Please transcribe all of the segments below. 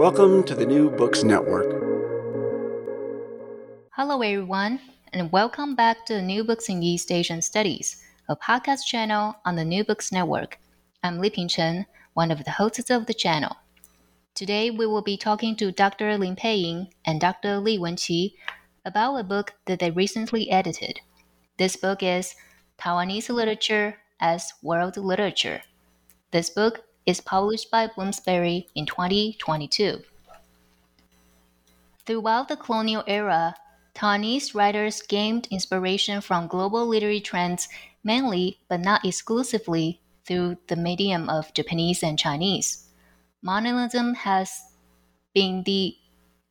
Welcome to the New Books Network. Hello, everyone, and welcome back to New Books in East Asian Studies, a podcast channel on the New Books Network. I'm Li Pingchen, one of the hosts of the channel. Today, we will be talking to Dr. Lin Peiying and Dr. Li Wenqi about a book that they recently edited. This book is Taiwanese Literature as World Literature. This book is published by Bloomsbury in 2022. Throughout the colonial era, Taiwanese writers gained inspiration from global literary trends mainly, but not exclusively, through the medium of Japanese and Chinese. Modernism has been the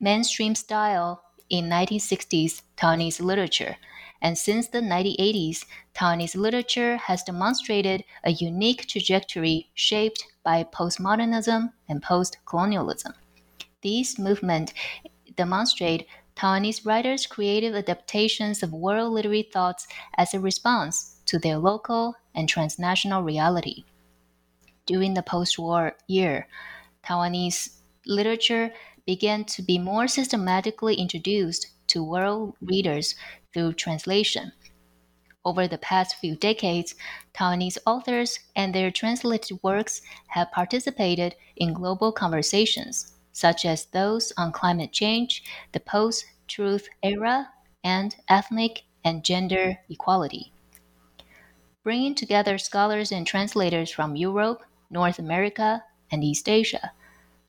mainstream style in 1960s Taiwanese literature, and since the 1980s, Taiwanese literature has demonstrated a unique trajectory shaped by postmodernism and post-colonialism. These movements demonstrate Taiwanese writers' creative adaptations of world literary thoughts as a response to their local and transnational reality. During the post-war year, Taiwanese literature began to be more systematically introduced to world readers through translation. Over the past few decades, Taiwanese authors and their translated works have participated in global conversations, such as those on climate change, the post truth era, and ethnic and gender equality. Bringing together scholars and translators from Europe, North America, and East Asia,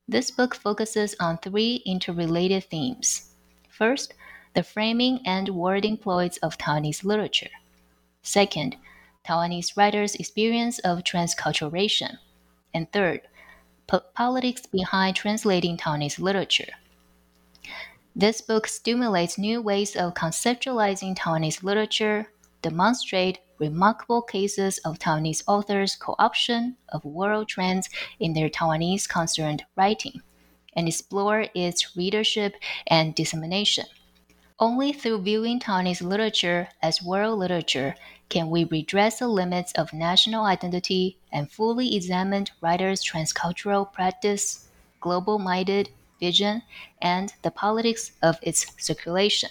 this book focuses on three interrelated themes. First, the framing and wording ploys of Taiwanese literature. Second, Taiwanese writers' experience of transculturation. And third, po- politics behind translating Taiwanese literature. This book stimulates new ways of conceptualizing Taiwanese literature, demonstrate remarkable cases of Taiwanese authors' co-option of world trends in their Taiwanese concerned writing, and explore its readership and dissemination. Only through viewing Taiwanese literature as world literature can we redress the limits of national identity and fully examine writers' transcultural practice, global minded vision, and the politics of its circulation.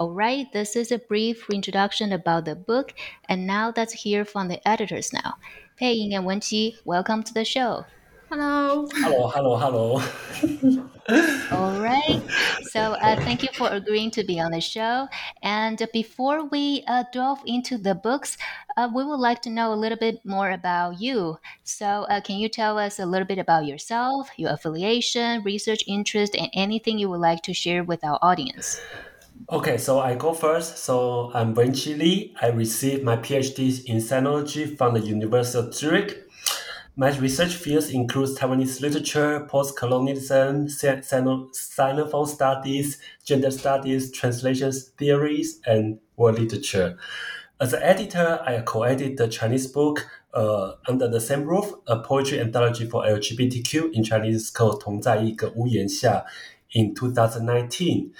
All right, this is a brief introduction about the book, and now let's hear from the editors now. Pei Ying and Wenqi, welcome to the show. Hello. Hello, hello, hello. All right. So uh, thank you for agreeing to be on the show. And before we uh, delve into the books, uh, we would like to know a little bit more about you. So uh, can you tell us a little bit about yourself, your affiliation, research interest, and anything you would like to share with our audience? Okay, so I go first. So I'm Wenqi Li. I received my PhD in sinology from the University of Zurich. My research fields include Taiwanese literature, post-colonialism, Sinophone studies, gender studies, translation theories, and world literature. As an editor, I co-edited the Chinese book uh, under the same roof, a poetry anthology for LGBTQ in Chinese called 同在一个屋檐下 in 2019.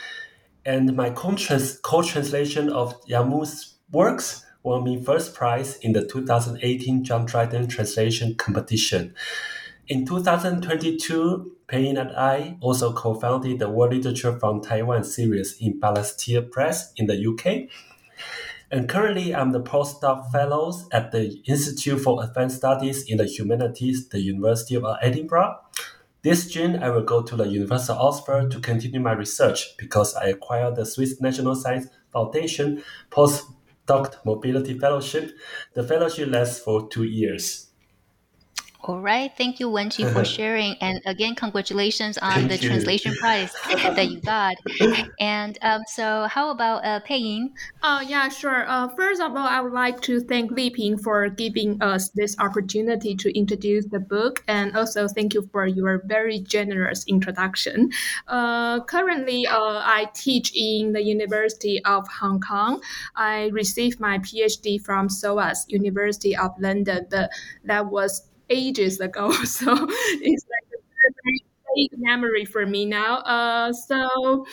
And my co-translation of Yamu's works won me first prize in the 2018 John Dryden Translation Competition. In 2022, Pei and I also co-founded the World Literature from Taiwan series in Balestier Press in the UK. And currently, I'm the postdoc fellows at the Institute for Advanced Studies in the Humanities, the University of Edinburgh. This June, I will go to the University of Oxford to continue my research because I acquired the Swiss National Science Foundation Postdoc Mobility Fellowship. The fellowship lasts for two years. All right. Thank you, Wenqi, for sharing. And again, congratulations on Thank the you. translation prize that you got. And um, so, how about uh, Pei Ying? Uh, yeah, sure. Uh, first of all, I would like to thank Li Ping for giving us this opportunity to introduce the book. And also, thank you for your very generous introduction. Uh, currently, uh, I teach in the University of Hong Kong. I received my PhD from SOAS, University of London. But that was ages ago. So it's like a very, vague memory for me now. Uh, so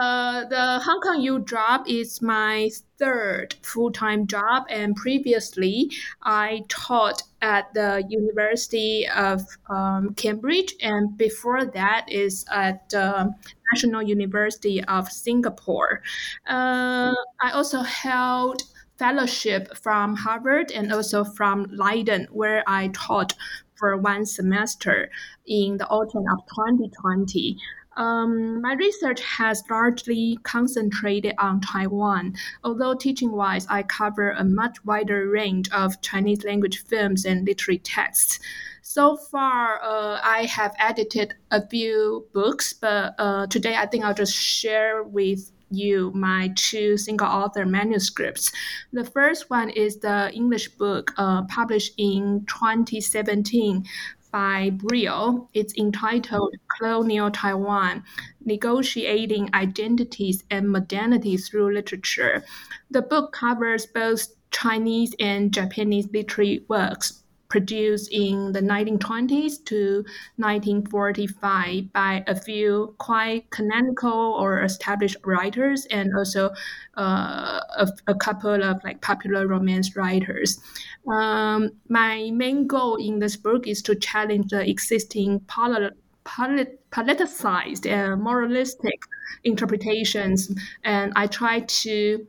uh, the Hong Kong U job is my third full time job, and previously I taught at the University of um, Cambridge, and before that is at the National University of Singapore. Uh, I also held fellowship from Harvard and also from Leiden, where I taught for one semester in the autumn of 2020. Um, my research has largely concentrated on Taiwan, although teaching wise, I cover a much wider range of Chinese language films and literary texts. So far, uh, I have edited a few books, but uh, today I think I'll just share with you my two single author manuscripts. The first one is the English book uh, published in 2017 by Brill. It's entitled Colonial Taiwan Negotiating Identities and Modernity Through Literature. The book covers both Chinese and Japanese literary works produced in the 1920s to 1945 by a few quite canonical or established writers and also uh, a, a, couple of like popular romance writers. Um, my main goal in this book is to challenge the existing polit- polit- politicized and moralistic interpretations, and I try to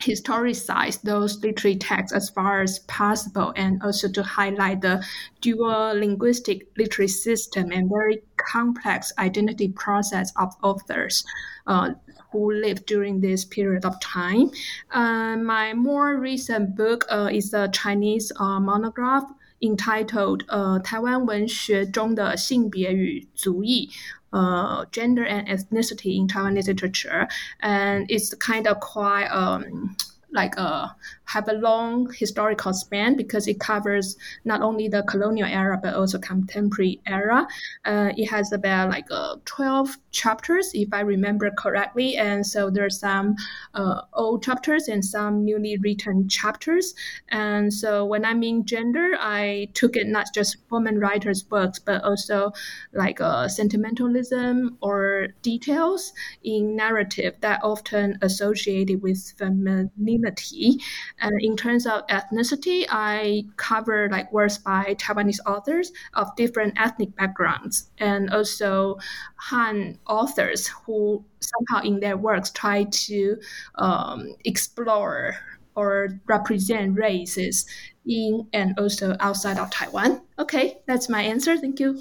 historicize those literary texts as far as possible and also to highlight the dual linguistic literary system and very complex identity process of authors uh, who lived during this period of time. Uh, my more recent book uh, is a Chinese uh, monograph entitled 呃台湾文学中的性别与族裔 Uh, gender and ethnicity in Taiwanese literature, and it's kind of quite um, like a have a long historical span because it covers not only the colonial era but also contemporary era. Uh, it has about like uh, 12 chapters, if I remember correctly. And so there are some uh, old chapters and some newly written chapters. And so when I mean gender, I took it not just women writers' books, but also like uh, sentimentalism or details in narrative that often associated with femininity. And in terms of ethnicity, I cover like works by Taiwanese authors of different ethnic backgrounds and also Han authors who somehow in their works try to um, explore or represent races in and also outside of Taiwan. Okay, that's my answer. Thank you.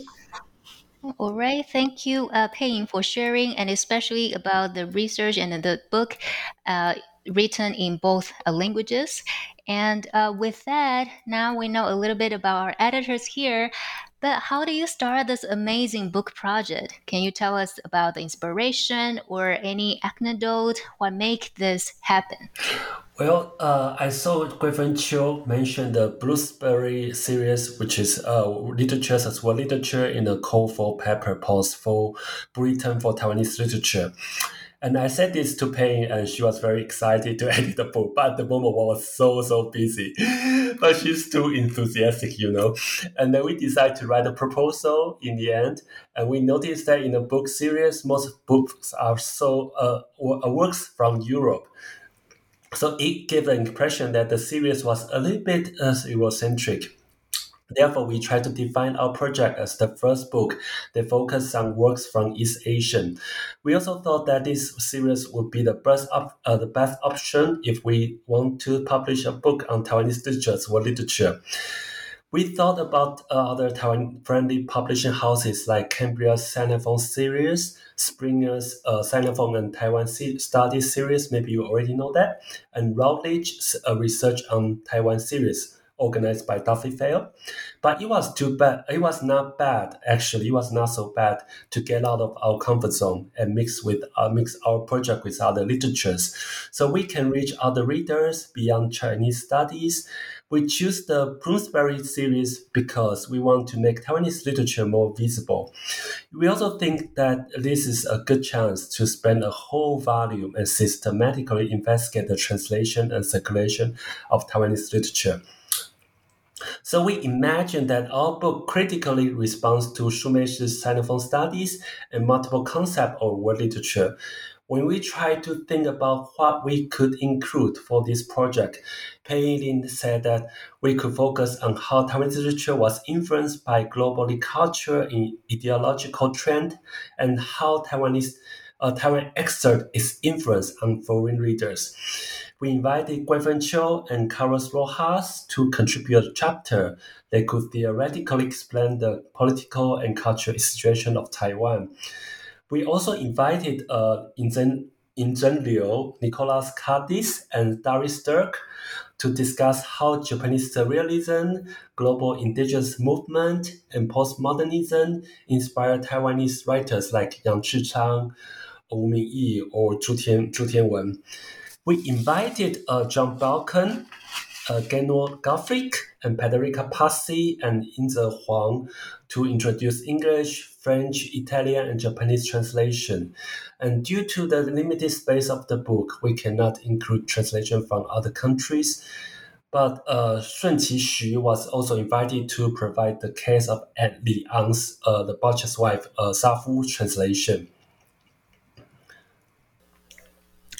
All right, thank you, uh, Ying, for sharing, and especially about the research and the book. Uh, written in both uh, languages. And uh, with that, now we know a little bit about our editors here. But how do you start this amazing book project? Can you tell us about the inspiration or any anecdote? What make this happen? Well, uh, I saw Guifen Chiu mention the Bloomsbury series, which is uh, literature as well literature in a call for paper post for Britain for Taiwanese literature. And I said this to Pei Ying, and she was very excited to edit the book. But the moment, was so, so busy. but she's too enthusiastic, you know. And then we decided to write a proposal in the end. And we noticed that in the book series, most books are so uh, works from Europe. So it gave the impression that the series was a little bit uh, Eurocentric. Therefore, we try to define our project as the first book that focuses on works from East Asian. We also thought that this series would be the best op- uh, the best option if we want to publish a book on Taiwanese literature or literature. We thought about uh, other Taiwan-friendly publishing houses like Cambria's Sinophone series, Springer's uh, Sinophone and Taiwan Studies series, maybe you already know that, and Routledge's uh, research on Taiwan series organized by Dafydd Fell. But it was too bad. It was not bad, actually. It was not so bad to get out of our comfort zone and mix with uh, mix our project with other literatures. So we can reach other readers beyond Chinese studies. We choose the Bloomsbury series because we want to make Taiwanese literature more visible. We also think that this is a good chance to spend a whole volume and systematically investigate the translation and circulation of Taiwanese literature. So we imagine that our book critically responds to Shumei's Sinophone studies and multiple concept of world literature. When we try to think about what we could include for this project, Pei said that we could focus on how Taiwanese literature was influenced by global culture and ideological trend, and how Taiwanese uh, Taiwan exert its influence on foreign readers we invited Guifen Qiu and Carlos Rojas to contribute a chapter that could theoretically explain the political and cultural situation of Taiwan. We also invited uh, Inzen, Inzen Liu, Nicolas Cardis, and Darryl Sterk to discuss how Japanese surrealism, global indigenous movement, and postmodernism inspired Taiwanese writers like Yang Chichang, Wu Mingyi, or Zhu, Tian, Zhu Tianwen we invited uh, John Balcom, uh, Gano and Federica Passi and Inze Huang to introduce English, French, Italian, and Japanese translation. And due to the limited space of the book, we cannot include translation from other countries. But uh, Shun Qi Xu was also invited to provide the case of Li Ang's, uh, the butcher's wife, uh, Safu translation.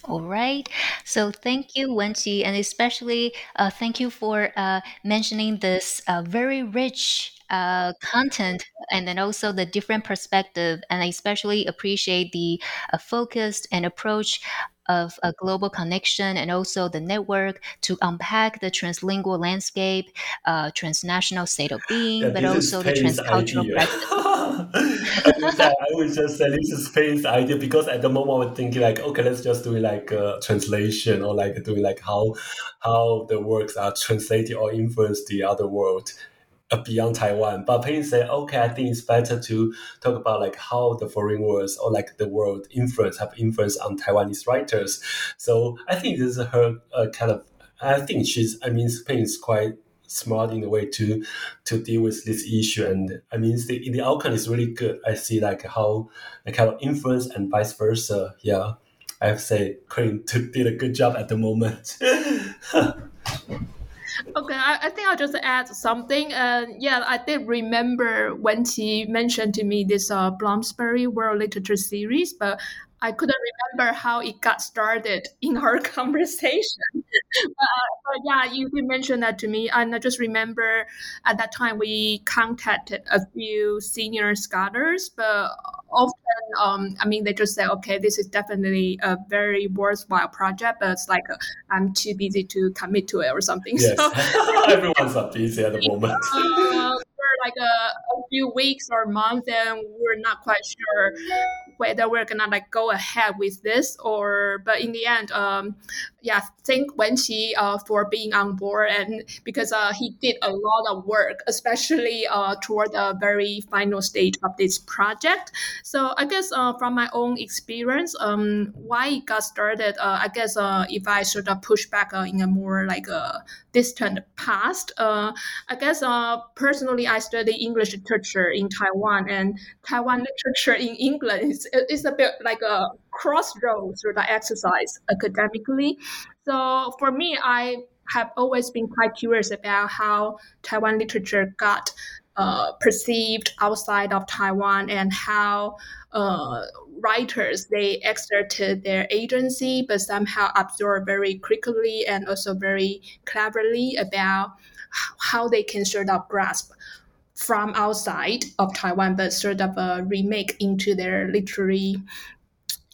All right. So thank you, Wenqi, and especially uh, thank you for uh, mentioning this uh, very rich uh, content and then also the different perspective. And I especially appreciate the uh, focused and approach of a global connection and also the network to unpack the translingual landscape, uh, transnational state of being, yeah, but also the transcultural practice. I would just say this is Pei Ying's idea because at the moment I'm thinking like, okay, let's just do it like a translation or like doing like how how the works are translated or influence the other world uh, beyond Taiwan. But Pei Ying said, okay, I think it's better to talk about like how the foreign words or like the world influence have influence on Taiwanese writers. So I think this is her uh, kind of. I think she's. I mean, Pei Ying is quite smart in a way to to deal with this issue. And I mean, the, the outcome is really good. I see like how the kind of influence and vice versa. Yeah, I have to say, Crane did a good job at the moment. Okay, I, I think I'll just add something. Uh, yeah, I did remember when she mentioned to me this uh, Bloomsbury World Literature series, but I couldn't remember how it got started in our conversation. uh, but yeah, you did mention that to me, and I just remember at that time we contacted a few senior scholars, but often, um, I mean, they just say, okay, this is definitely a very worthwhile project, but it's like uh, I'm too busy to commit to it or something. Yes, so, everyone's up busy at the moment. Uh, for like a, a few weeks or months, and we're not quite sure whether we're gonna like go ahead with this or but in the end um yeah thank Wenqi uh for being on board and because uh he did a lot of work especially uh toward the very final stage of this project. So I guess uh from my own experience um why it got started uh I guess uh if I sort of push back uh, in a more like a distant past uh I guess uh personally I study English literature in Taiwan and Taiwan literature in England it's it's a bit like a crossroads through the exercise academically. So for me, I have always been quite curious about how Taiwan literature got uh, perceived outside of Taiwan and how uh, writers they exerted their agency but somehow absorb very quickly and also very cleverly about how they can sort of grasp from outside of Taiwan, but sort of a remake into their literary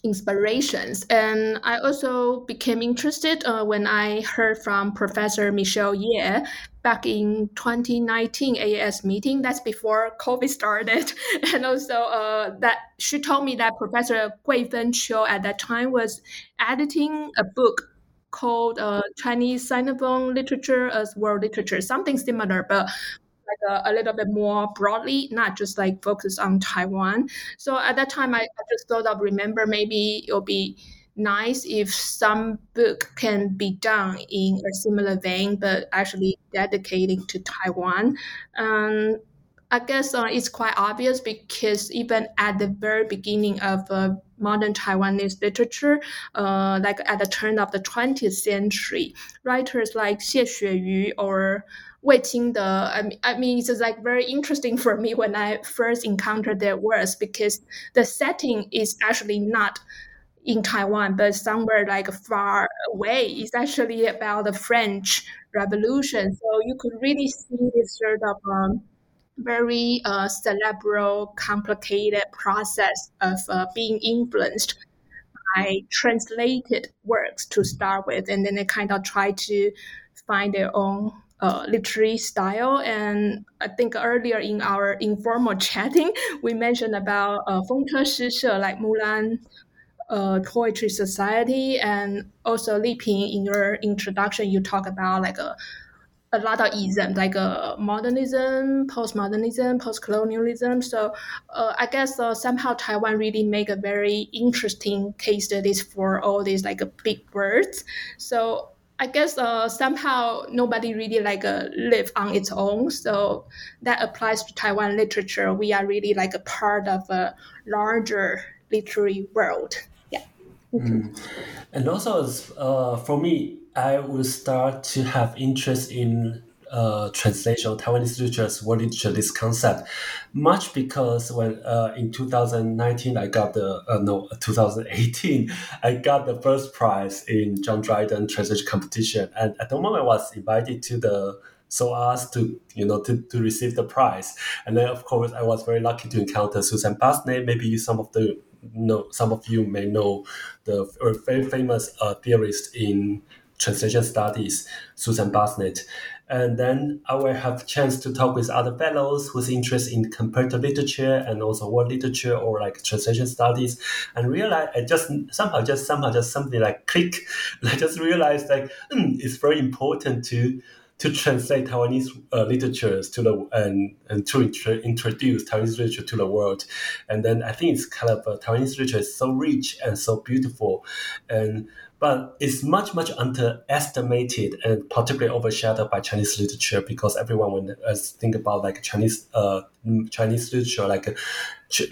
inspirations. And I also became interested uh, when I heard from Professor Michelle Yeh back in 2019 AAS meeting. That's before COVID started. And also uh, that she told me that Professor Guifen Qiu at that time was editing a book called uh, Chinese Sinophone Literature as World Literature, something similar, but like a, a, little bit more broadly, not just like focus on Taiwan. So at that time, I, I just thought of remember maybe it'll be nice if some book can be done in a similar vein, but actually dedicating to Taiwan. Um, I guess uh, it's quite obvious because even at the very beginning of uh, modern Taiwanese literature, uh, like at the turn of the 20th century, writers like Xie Xueyu or Wei Qingde, I mean, I mean, it's like very interesting for me when I first encountered their works because the setting is actually not in Taiwan, but somewhere like far away. It's actually about the French Revolution. So you could really see this sort of um, very uh, cerebral, complicated process of uh, being influenced by translated works to start with, and then they kind of try to find their own uh, literary style. And I think earlier in our informal chatting, we mentioned about uh, 风车诗社, like Moulin uh, Poetry Society, and also Li Ping, in your introduction, you talk about like a a lot of isms like uh, modernism, postmodernism, post-colonialism. So uh, I guess uh, somehow Taiwan really make a very interesting case studies for all these like big words. So I guess uh, somehow nobody really like uh, live on its own. So that applies to Taiwan literature. We are really like a part of a larger literary world. Yeah. Mm. And also, uh, for me, I would start to have interest in uh, translation of Taiwanese literature as world literature, this concept, much because when uh, in 2019 I got the uh, no 2018 I got the first prize in John Dryden translation competition, and at the moment I was invited to the so asked to you know to, to receive the prize, and then of course I was very lucky to encounter Susan Bassnett. Maybe some of the know some of you may know the very famous uh, theorist in translation studies, Susan Bassnett. And then I will have chance to talk with other fellows who's interested in comparative literature and also world literature or like translation studies, and realize I just somehow just somehow just something like click. I just realized like mm, it's very important to to translate Taiwanese uh, literatures to the and and to introduce Taiwanese literature to the world, and then I think it's kind of uh, Taiwanese literature is so rich and so beautiful, and but it's much much underestimated and particularly overshadowed by Chinese literature because everyone when uh, think about like Chinese uh, Chinese literature like uh,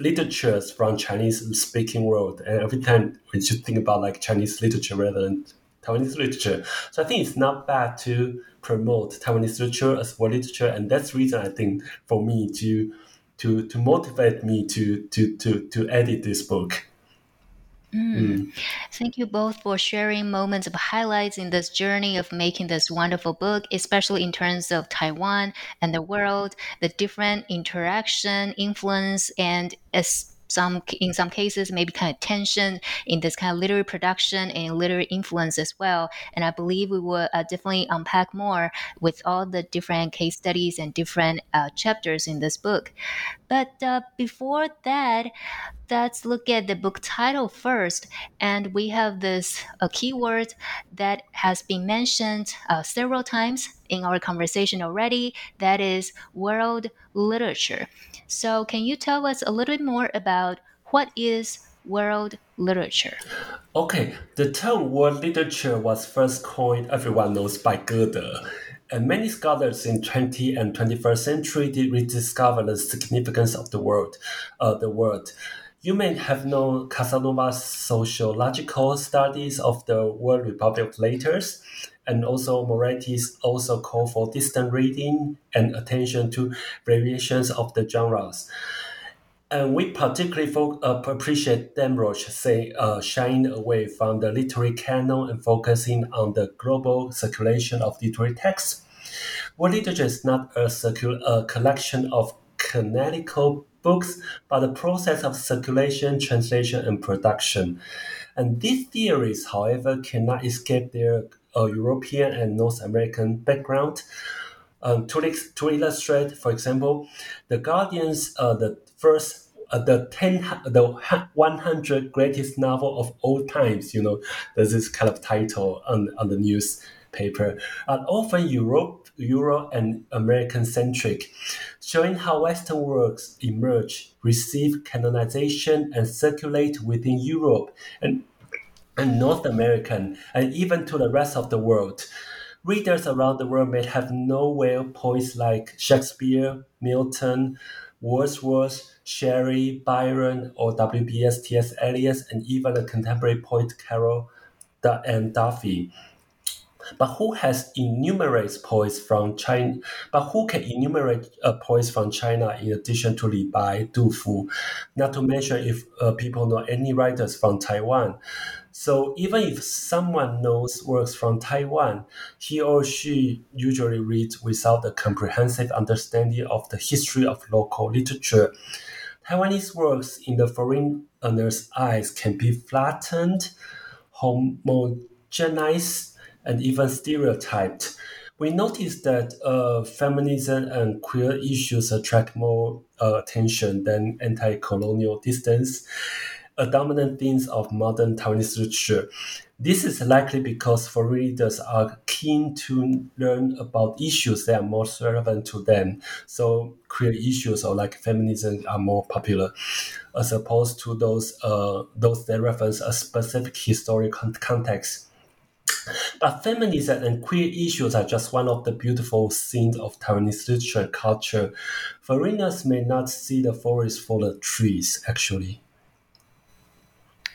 literatures from Chinese speaking world and every time we just think about like Chinese literature rather than Taiwanese literature. So I think it's not bad to promote Taiwanese literature as well literature, and that's reason I think for me to to to motivate me to to to to edit this book. Mm. Mm. Thank you both for sharing moments of highlights in this journey of making this wonderful book, especially in terms of Taiwan and the world, the different interaction, influence, and as some in some cases maybe kind of tension in this kind of literary production and literary influence as well. And I believe we will uh, definitely unpack more with all the different case studies and different uh, chapters in this book. But uh, before that, let's look at the book title first. And we have this a keyword that has been mentioned uh, several times in our conversation already. That is world literature. So, can you tell us a little bit more about what is world literature? Okay, the term world literature was first coined, everyone knows, by Goethe. And many scholars in 20th and 21st century did rediscover the significance of the word, uh, the word you may have known Casanova's sociological studies of the World Republic of Letters, and also Moretti's also call for distant reading and attention to variations of the genres. And we particularly fo- uh, appreciate Damrosch say, uh, shying away from the literary canon and focusing on the global circulation of literary texts. World literature is not a, circul- a collection of canonical books, but the process of circulation, translation, and production. And these theories, however, cannot escape their uh, European and North American background. Um, to, to illustrate, for example, the Guardian's uh, the first uh, the ten the one hundred greatest novel of all times. You know, there's this kind of title on on the newspaper. Are often Europe, Euro and American centric, showing how Western works emerge, receive canonization, and circulate within Europe and and North American, and even to the rest of the world. Readers around the world may have nowhere poets like Shakespeare, Milton, Wordsworth, Shelley, Byron, or W.B.S. T.S. Eliot, and even the contemporary poet Carol Ann Duffy. But who has enumerates poets from China? But who can enumerate uh, poets from China in addition to Li Bai, Du Fu? Not to mention if uh, people know any writers from Taiwan. So even if someone knows works from Taiwan, he or she usually reads without a comprehensive understanding of the history of local literature. Taiwanese works in the foreigner's eyes can be flattened, homogenized, and even stereotyped. We notice that uh, feminism and queer issues attract more uh, attention than anti-colonial distance a dominant theme of modern Taiwanese literature. This is likely because foreign readers are keen to learn about issues that are most relevant to them. So queer issues or like feminism are more popular, as opposed to those uh, those that reference a specific historical context. But feminism and queer issues are just one of the beautiful scenes of Taiwanese literature culture. Foreigners may not see the forest for the trees, actually.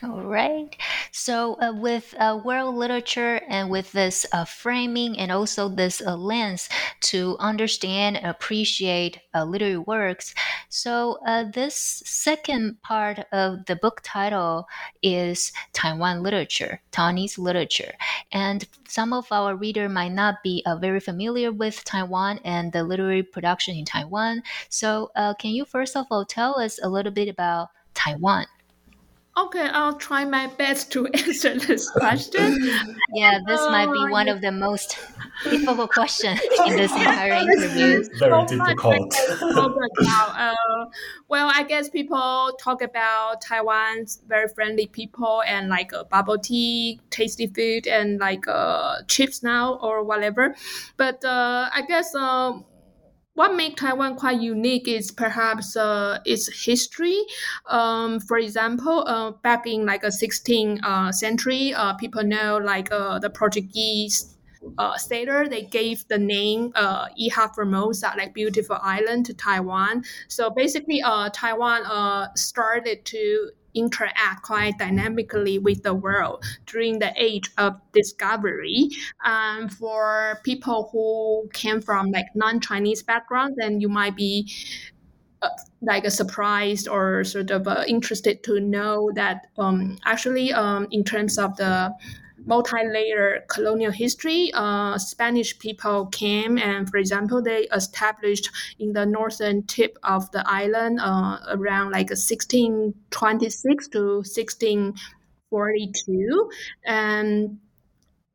All right. So, uh, with uh, world literature and with this uh, framing and also this uh, lens to understand and appreciate uh, literary works, so uh, this second part of the book title is Taiwan literature, Taiwanese literature. And some of our reader might not be very familiar with Taiwan and the literary production in Taiwan. So, can you first of all tell us a little bit about Taiwan? Okay, I'll try my best to answer this question. yeah, this uh, might be one of the most difficult questions in this entire interview. Very difficult. uh, well, I guess people talk about Taiwan's very friendly people and like uh, bubble tea, tasty food, and like uh, chips now or whatever. But uh, I guess. Uh, what makes Taiwan quite unique is perhaps uh, its history. Um, for example, uh, back in like a 16th uh, century, uh, people know like uh, the Portuguese uh, sailor, they gave the name uh, Ilha Formosa, like beautiful island to Taiwan. So basically, uh, Taiwan uh, started to interact quite dynamically with the world during the age of discovery. Um, for people who came from like non-Chinese background, then you might be uh, like a surprised or sort of uh, interested to know that um, actually um, in terms of the multi-layer colonial history. Uh, Spanish people came and, for example, they established in the northern tip of the island uh, around like 1626 to 1642, and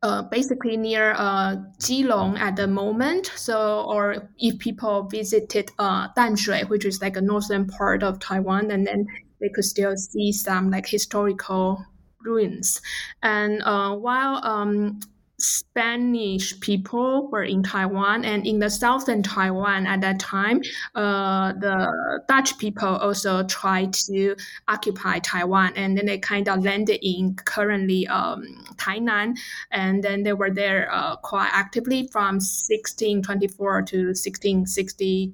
uh, basically near uh, Keelung at the moment. So, or if people visited uh, Danshui, which is like a northern part of Taiwan, and then they could still see some like historical ruins. And uh, while um, Spanish people were in Taiwan and in the southern Taiwan at that time, uh, the Dutch people also tried to occupy Taiwan and then they kind of landed in currently um, Tainan and then they were there uh, quite actively from 1624 to 1660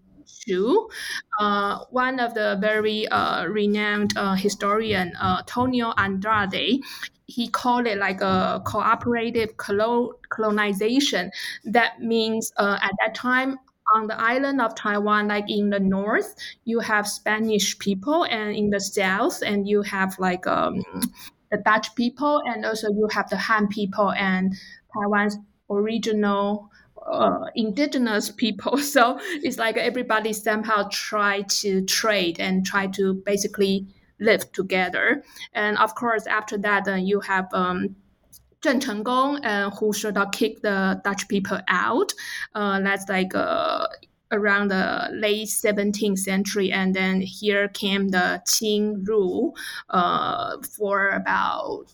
Uh, one of the very uh, renowned uh, historian, uh, Tonio Andrade, he called it like a cooperative colonization. That means uh, at that time, on the island of Taiwan, like in the north, you have Spanish people, and in the south, and you have like um, the Dutch people, and also you have the Han people and Taiwan's original uh, indigenous people. So it's like everybody somehow try to trade and try to basically live together. And of course, after that, uh, you have um, Zheng Chenggong, uh, who should have kicked the Dutch people out. Uh, that's like uh, around the late 17th century. And then here came the Qing rule uh, for about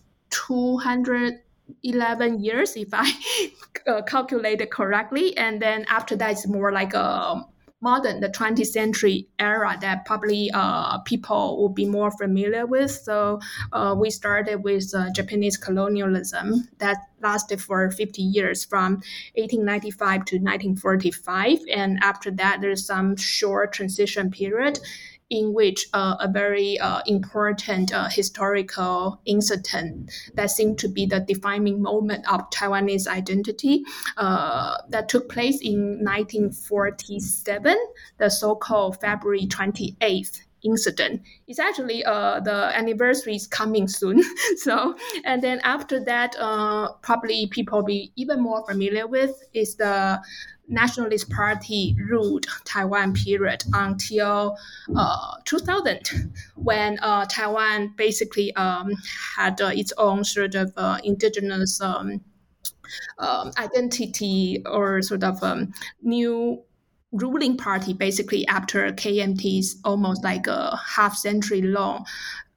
211 years, if I uh, calculated correctly. And then after that, it's more like a modern, the 20th century era that probably uh, people will be more familiar with. So uh, we started with uh, Japanese colonialism that lasted for 50 years from 1895 to 1945. And after that, there's some short transition period in which uh, a very uh, important uh, historical incident that seemed to be the defining moment of Taiwanese identity uh, that took place in 1947, the so-called February 28th incident. It's actually uh, the anniversary is coming soon. so, and then after that, uh, probably people be even more familiar with is the Nationalist Party ruled Taiwan period until uh, 2000, when uh, Taiwan basically um, had uh, its own sort of uh, indigenous um, um, identity or sort of um, new ruling party basically after KMT's almost like a half century long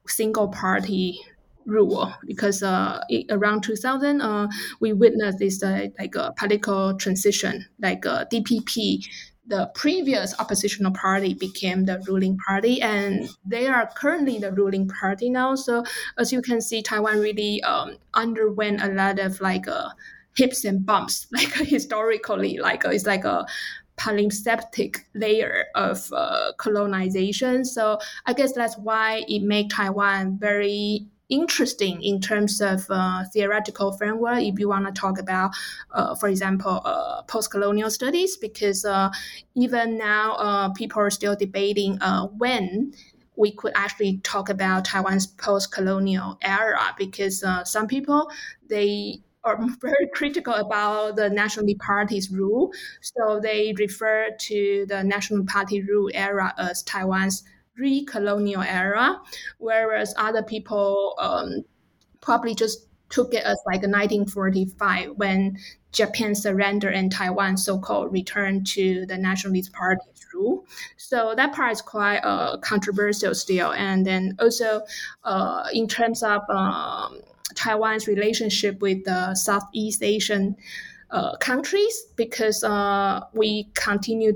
single party rule because uh, around 2000 uh, we witnessed this uh, like a political transition like uh, DPP the previous oppositional party became the ruling party and they are currently the ruling party now. So as you can see Taiwan really um, underwent a lot of like uh, hips and bumps like historically like uh, it's like a palimpsestic layer of uh, colonization. So I guess that's why it made Taiwan very interesting in terms of uh, theoretical framework if you want to talk about, uh, for example, uh, post-colonial studies, because uh, even now uh, people are still debating uh, when we could actually talk about Taiwan's post-colonial era, because some people they are very critical about the National Party's rule, so they refer to the National Party rule era as Taiwan's pre-colonial era, whereas other people um, probably just took it as like 1945 when Japan surrendered and Taiwan so-called returned to the Nationalist Party's rule. So that part is quite uh, controversial still. And then also uh, in terms of um, Taiwan's relationship with the Southeast Asian uh, countries, because uh, we continue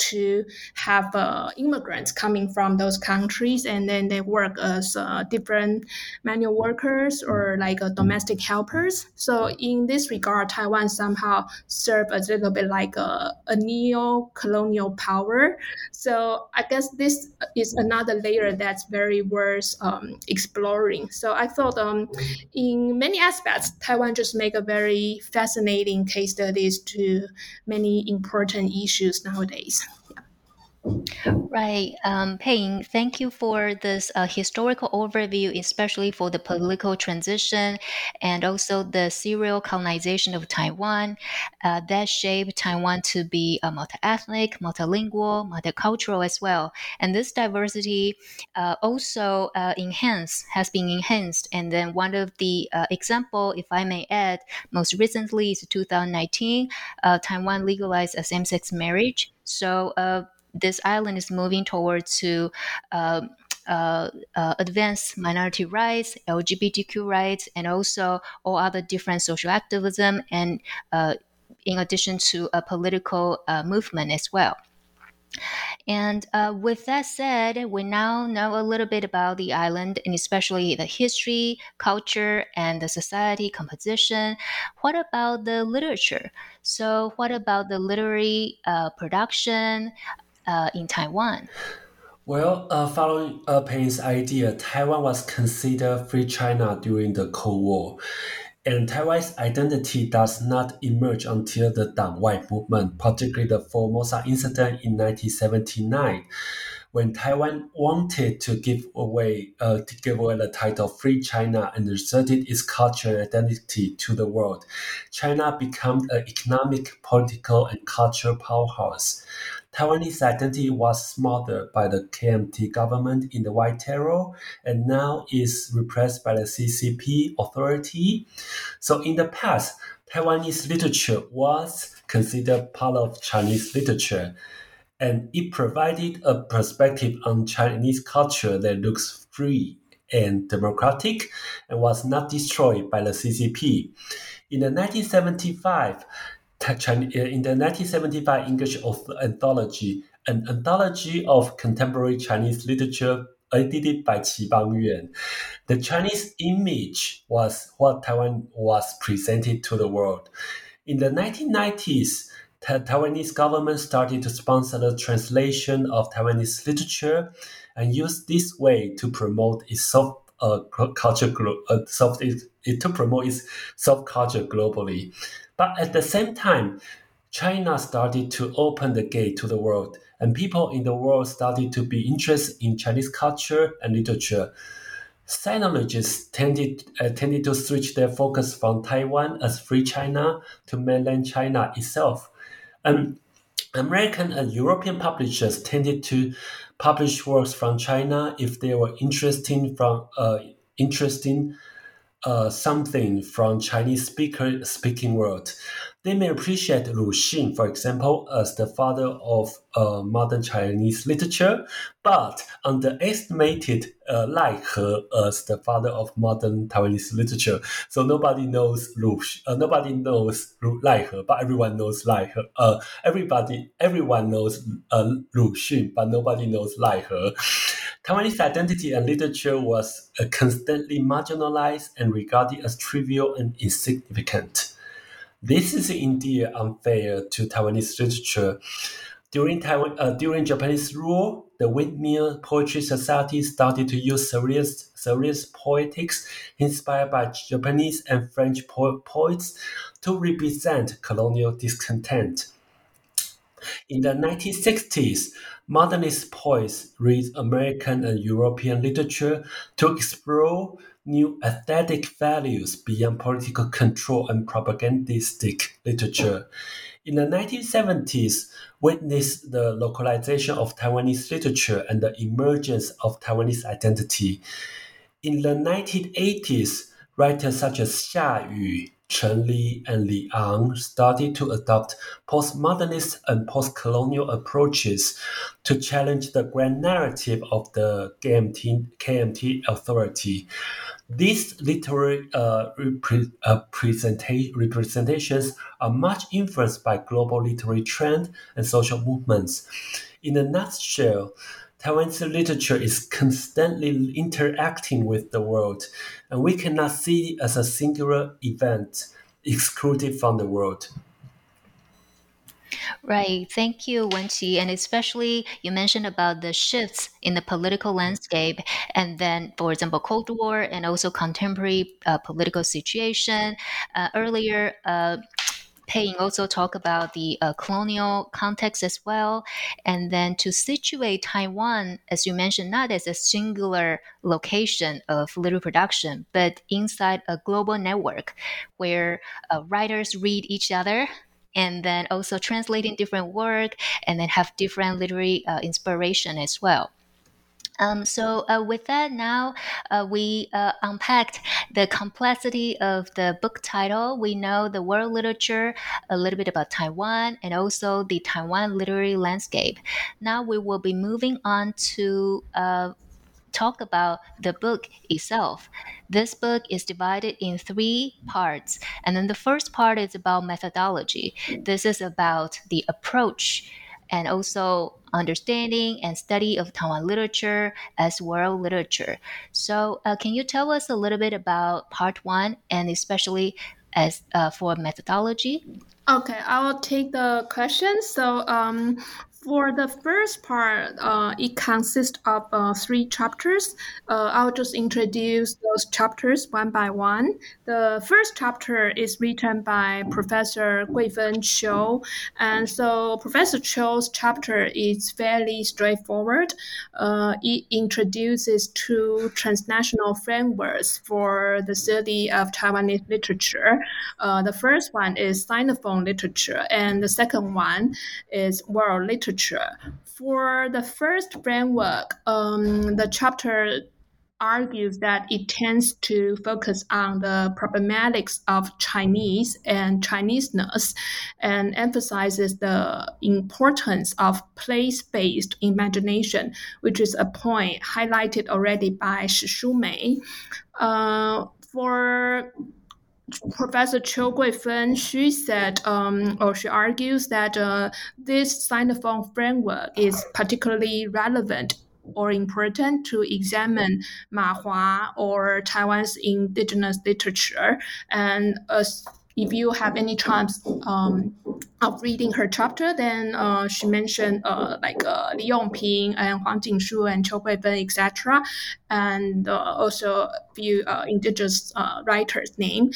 to have uh, immigrants coming from those countries and then they work as uh, different manual workers or like uh, domestic helpers. So in this regard, Taiwan somehow served a little bit like a, a neo-colonial power. So I guess this is another layer that's very worth um, exploring. So I thought um, in many aspects, Taiwan just make a very fascinating case studies to many important issues nowadays. Right. Um, Pei, thank you for this uh, historical overview, especially for the political transition and also the serial colonization of Taiwan uh, that shaped Taiwan to be uh, multi-ethnic, multilingual, multicultural as well. And this diversity uh, also uh, enhanced, has been enhanced. And then one of the uh, example, if I may add, most recently is 2019, uh, Taiwan legalized a same-sex marriage. So this island is moving towards to um, uh, uh, advance minority rights, LGBTQ rights, and also all other different social activism, and uh, in addition to a political uh, movement as well. And uh, with that said, we now know a little bit about the island and especially the history, culture, and the society composition. What about the literature? So, what about the literary uh, production, uh, in Taiwan? Well, uh, following uh, Peng's idea, Taiwan was considered free China during the Cold War. And Taiwan's identity does not emerge until the Dangwai movement, particularly the Formosa incident in 1979 when Taiwan wanted to give away uh, to give away the title Free China and asserted its cultural identity to the world, China became an economic, political, and cultural powerhouse. Taiwanese identity was smothered by the KMT government in the White Terror and now is repressed by the CCP authority. So in the past, Taiwanese literature was considered part of Chinese literature and it provided a perspective on Chinese culture that looks free and democratic and was not destroyed by the CCP. In the 1975, uh, in the 1975 English anthology, an anthology of contemporary Chinese literature edited by Qi Bangyuan. The Chinese image was what Taiwan was presented to the world. In the 1990s, the Taiwanese government started to sponsor the translation of Taiwanese literature and used this way to promote its soft uh, culture, uh, soft, it, it, to promote its soft culture globally. But at the same time, China started to open the gate to the world, and people in the world started to be interested in Chinese culture and literature. Sinologists tended, uh, tended to switch their focus from Taiwan as free China to mainland China itself. Um, American and European publishers tended to publish works from China if they were interesting from uh, interesting uh, something from Chinese speaker speaking world. They may appreciate Lu Xun, for example, as the father of uh, modern Chinese literature, but underestimated uh, Lai He as the father of modern Taiwanese literature. So nobody knows Lu, uh, nobody knows Lu Lai He, but everyone knows Lai He. Uh, everybody, everyone knows uh, Lu Xun, but nobody knows Lai He. Taiwanese identity and literature was uh, constantly marginalized and regarded as trivial and insignificant. This is indeed unfair to Taiwanese literature. During Taiwan, uh, during Japanese rule, the Windmill Poetry Society started to use serious, serious poetics inspired by Japanese and French po- poets to represent colonial discontent. In the 1960s, modernist poets read American and European literature to explore new aesthetic values beyond political control and propagandistic literature. In the 1970s, witnessed the localization of Taiwanese literature and the emergence of Taiwanese identity. In the 1980s, writers such as Xia Yu, Chen Li, and Li Ang started to adopt postmodernist and postcolonial approaches to challenge the grand narrative of the KMT, KMT authority. These literary uh, repre- uh, presenta- representations are much influenced by global literary trends and social movements. In a nutshell, Taiwan's literature is constantly interacting with the world, and we cannot see it as a singular event excluded from the world. Right. Thank you, Wenqi. And especially you mentioned about the shifts in the political landscape, and then, for example, Cold War and also contemporary uh, political situation. Uh, earlier, uh, Peng also talk about the uh, colonial context as well, and then to situate Taiwan, as you mentioned, not as a singular location of literary production, but inside a global network where uh, writers read each other and then also translating different work and then have different literary uh, inspiration as well. Um, so uh, with that, now uh, we uh, unpacked the complexity of the book title. We know the world literature, a little bit about Taiwan, and also the Taiwan literary landscape. Now we will be moving on to uh, talk about the book itself. This book is divided in three parts. And then the first part is about methodology. This is about the approach and also understanding and study of Taiwan literature as world literature. So, uh, can you tell us a little bit about part one and especially as uh, for methodology? Okay, I will take the question. So, um, For the first part, uh, it consists of uh, three chapters. Uh, I'll just introduce those chapters one by one. The first chapter is written by Professor Guifen Qiu. And so Professor Qiu's chapter is fairly straightforward. Uh, it introduces two transnational frameworks for the study of Taiwanese literature. Uh, the first one is Sinophone literature, and the second one is world literature literature. For the first framework, um, the chapter argues that it tends to focus on the problematics of Chinese and Chineseness and emphasizes the importance of place based imagination, which is a point highlighted already by Shi Shumei. Uh, for Professor Qiu Guifen, she said, um, or she argues that uh, this Sinophone framework is particularly relevant or important to examine Ma Hua or Taiwan's indigenous literature. And as if you have any chance um, of reading her chapter, then uh, she mentioned uh, like uh, Li Yongping and Huang Jinshu and Qiu Guifen, etc., and uh, also a few uh, indigenous uh, writers' name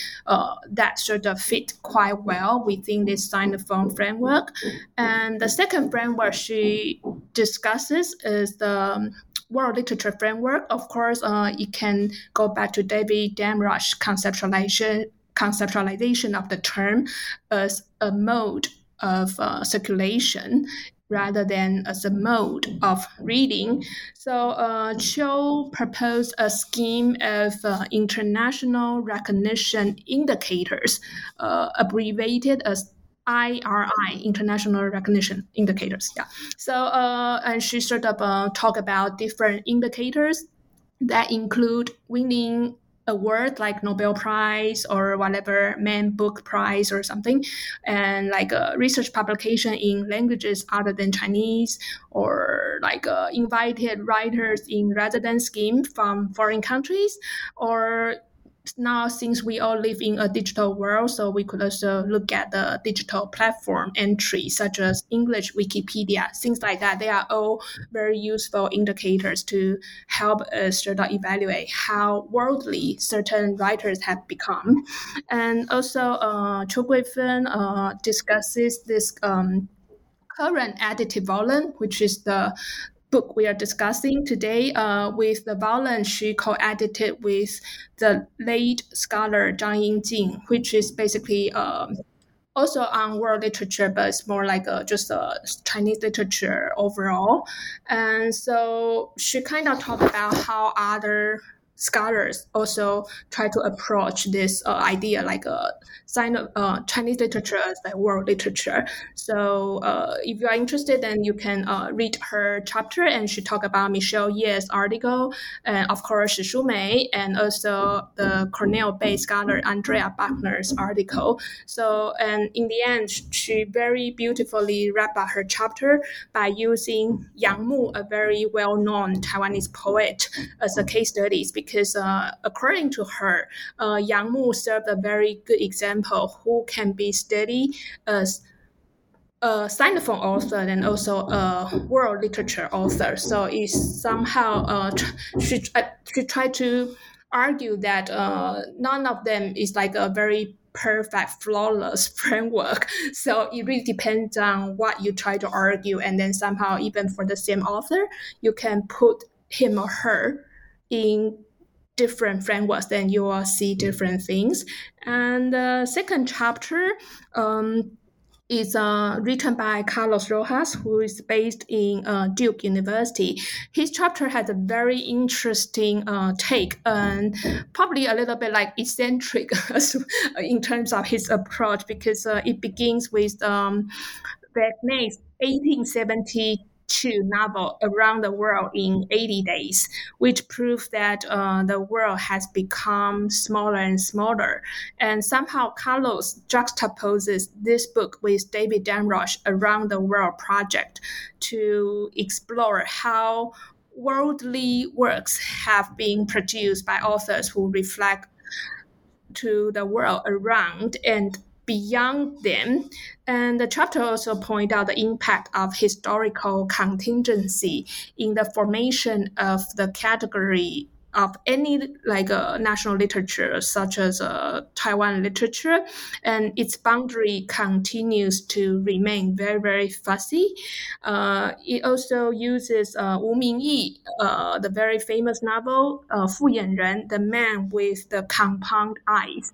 that sort of fit quite well within this Sinophone framework. And the second framework she discusses is the world literature framework. Of course, it can go back to David Damrosch conceptualization conceptualization of the term as a mode of uh, circulation rather than as a mode of reading. So uh, Qiu proposed a scheme of uh, international recognition indicators, uh, abbreviated as IRI, International Recognition Indicators. Yeah. So, uh, and she sort of uh, talk about different indicators that include winning award like Nobel Prize or whatever Man Book Prize or something, and like a research publication in languages other than Chinese, or like uh, invited writers in residence scheme from foreign countries, or now since we all live in a digital world, so we could also look at the digital platform entry, such as English Wikipedia, things like that. They are all very useful indicators to help us sort evaluate how worldly certain writers have become. And also, uh, Qiu Guifen uh, discusses this. Um, current additive volume, which is the book we are discussing today uh, with the volume she co-edited with the late scholar Zhang Yingjin, which is basically um, also on world literature, but it's more like a, just a Chinese literature overall. And so she kind of talked about how other scholars also try to approach this uh, idea like a sign of uh, Chinese literature as like world literature. So uh, if you are interested, then you can uh, read her chapter, and she talked about Michelle Yeh's article, and of course Shi Shumei, and also the Cornell-based scholar Andrea Bachner's article. So and in the end, she very beautifully wrapped up her chapter by using Yang Mu, a very well-known Taiwanese poet, as a case study because uh, according to her, uh, Yang Mu served a very good example who can be studied as a Sinophone author and also a world literature author. So it's somehow uh, she, she tried to argue that uh, none of them is like a very perfect, flawless framework. So it really depends on what you try to argue. And then somehow, even for the same author, you can put him or her in different frameworks, then you will see different things. And the second chapter um, is uh, written by Carlos Rojas, who is based in uh, Duke University. His chapter has a very interesting uh, take and probably a little bit like eccentric in terms of his approach because uh, it begins with um, Wagner's 1870 two novel around the world in 80 days, which proves that uh, the world has become smaller and smaller. And somehow Carlos juxtaposes this book with David Damrosch Around the World project to explore how worldly works have been produced by authors who reflect to the world around and beyond them. And the chapter also point out the impact of historical contingency in the formation of the category of any like uh, national literature such as uh, Taiwan literature, and its boundary continues to remain very very fuzzy. Uh, it also uses uh, Wu Mingyi, uh, the very famous novel uh, Fu Yanren, the man with the compound eyes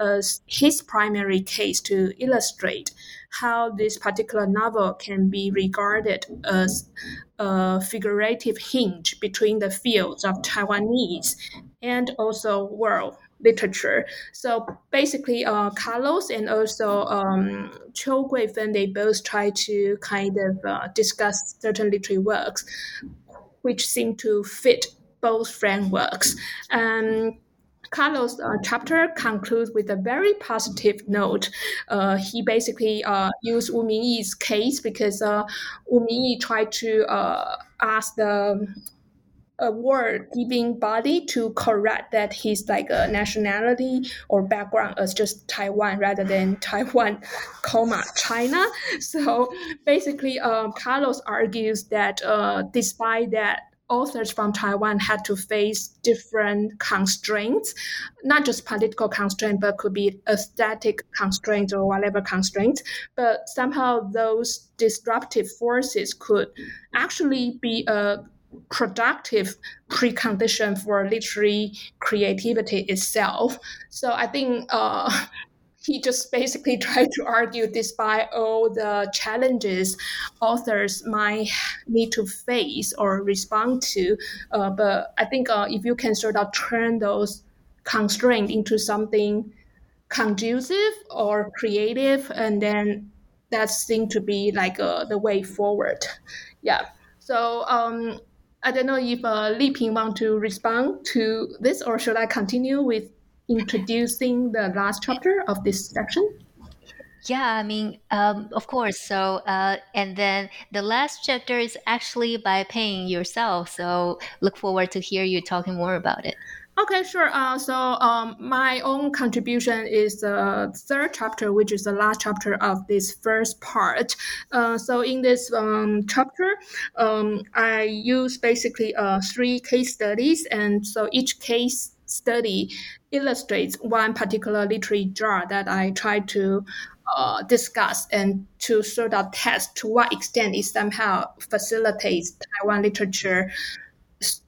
as his primary case to illustrate how this particular novel can be regarded as a figurative hinge between the fields of Taiwanese and also world literature. So basically, uh, Carlos and also um, Qiu Guifen, they both try to kind of uh, discuss certain literary works which seem to fit both frameworks. Um, Carlos' uh, chapter concludes with a very positive note. Uh, he basically uh, used Wu Mingyi's case because uh, Wu Mingyi tried to uh, ask the award giving body to correct that his like a nationality or background as just Taiwan rather than Taiwan, comma China. So basically, um, Carlos argues that uh, despite that authors from Taiwan had to face different constraints, not just political constraints, but could be aesthetic constraints or whatever constraints. But somehow those disruptive forces could actually be a productive precondition for literary creativity itself. So I think uh, he just basically tried to argue despite all the challenges authors might need to face or respond to. Uh, but i think uh, if you can sort of turn those constraints into something conducive or creative and then that seems to be like uh, the way forward. Yeah. So um, i don't know if uh, li ping want to respond to this or should i continue with introducing the last chapter of this section? Yeah, I mean, um, of course. So, uh, and then the last chapter is actually by Pei Ying yourself. So, look forward to hear you talking more about it. Okay, sure. Uh, so um, my own contribution is the third chapter, which is the last chapter of this first part. Uh, so in this um, chapter, um, I use basically uh, three case studies, and so each case study illustrates one particular literary genre that I try to uh, discuss and to sort of test to what extent it somehow facilitates Taiwan literature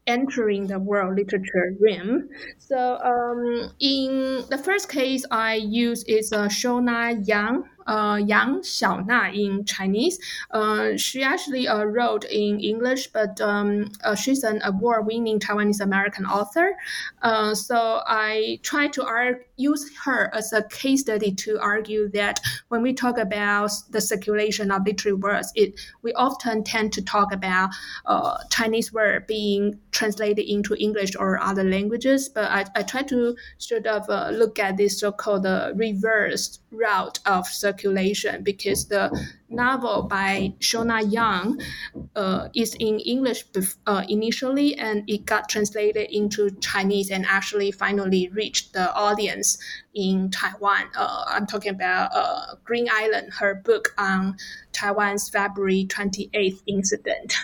entering the world literature realm. So um, in the first case I use is uh, Shawna Yang uh, Yang Xiaona in Chinese. Uh, she actually uh, wrote in English, but um, uh, she's an award-winning Taiwanese American author. Uh, so I try to argue, use her as a case study to argue that when we talk about the circulation of literary words, it we often tend to talk about uh, Chinese word being translated into English or other languages. But I, I try to sort of look at this so-called reverse route of circulation circulation because the novel by Shawna Yang uh, is in English uh, initially and it got translated into Chinese and actually finally reached the audience in Taiwan. Uh, I'm talking about uh, Green Island, her book on Taiwan's February 28th incident.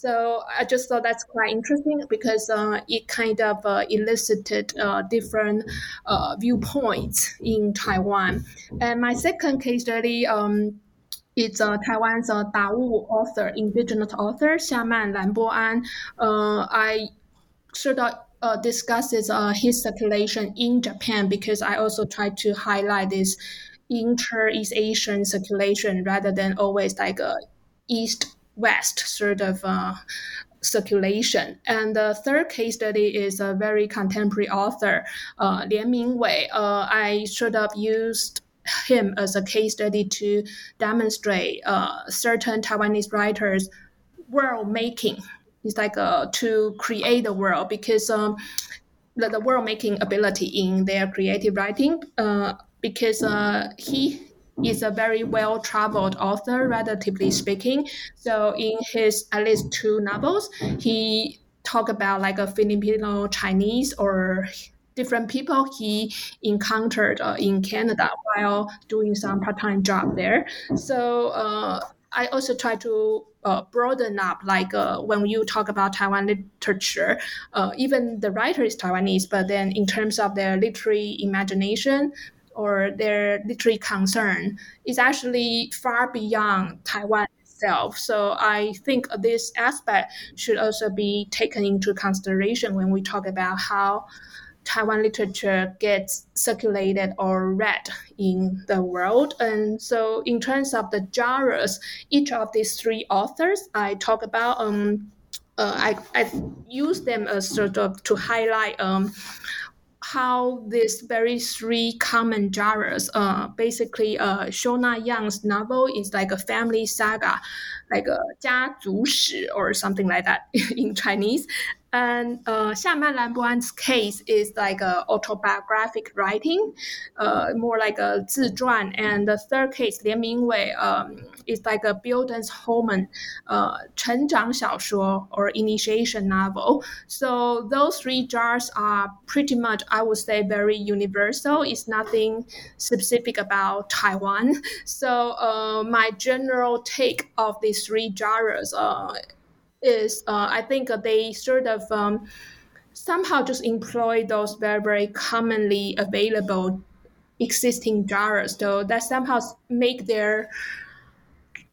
So I just thought that's quite interesting because uh, it kind of uh, elicited uh, different uh, viewpoints in Taiwan. And my second case study. Um, it's uh, Taiwan's uh, Dawu author, indigenous author, Xiaman Lanbo-an. Uh, I sort of uh, discusses uh, his circulation in Japan because I also try to highlight this inter-East Asian circulation rather than always like a East west sort of uh, circulation. And the third case study is a very contemporary author, uh, Lian Mingwei. Uh, I sort of used him as a case study to demonstrate uh, certain Taiwanese writers' world making. It's like uh, to create the world because um, the, the world making ability in their creative writing. Uh, because uh, he is a very well traveled author, relatively speaking. So in his at least two novels, he talk about like a Filipino Chinese or different people he encountered uh, in Canada while doing some part-time job there. So uh, I also try to uh, broaden up, like uh, when you talk about Taiwan literature, uh, even the writer is Taiwanese, but then in terms of their literary imagination or their literary concern, is actually far beyond Taiwan itself. So I think this aspect should also be taken into consideration when we talk about how Taiwan literature gets circulated or read in the world. And so, in terms of the genres, each of these three authors I talk about, um, uh, I, I use them as sort of to highlight um, how these very three common genres, uh, basically, uh, Shawna Yang's novel is like a family saga, like a 家族史 or something like that in Chinese. And uh, Xiaman Lambuan's case is like a autobiographic writing, uh, more like a zizhuan. And the third case, Lian Mingwei, um, is like a Bildungsroman uh, 成长小说 or initiation novel. So those three jars are pretty much, I would say, very universal. It's nothing specific about Taiwan. So uh, my general take of these three genres is uh, I think they sort of um, somehow just employ those very very commonly available existing genres, so that somehow make their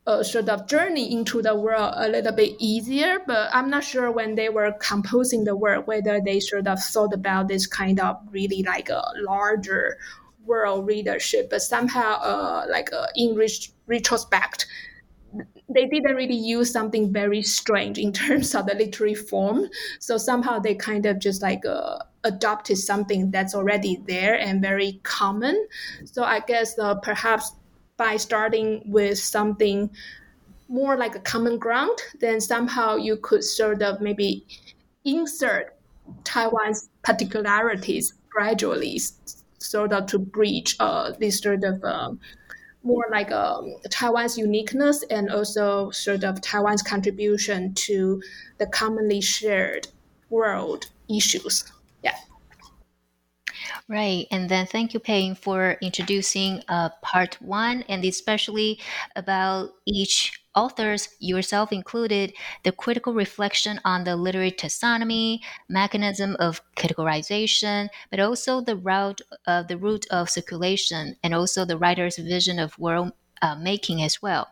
uh, sort of journey into the world a little bit easier. But I'm not sure when they were composing the work whether they sort of thought about this kind of really like a larger world readership, but somehow uh, like uh, in retrospect they didn't really use something very strange in terms of the literary form. So somehow they kind of just like uh, adopted something that's already there and very common. So I guess uh, perhaps by starting with something more like a common ground, then somehow you could sort of maybe insert Taiwan's particularities gradually, sort of to bridge uh, this sort of um, more like um, Taiwan's uniqueness and also sort of Taiwan's contribution to the commonly shared world issues. Yeah. Right. And then thank you, Pei Ying, for introducing uh, part one and especially about each authors, yourself included, the critical reflection on the literary taxonomy, mechanism of categorization, but also the route of uh, the route of circulation, and also the writer's vision of world uh, making as well.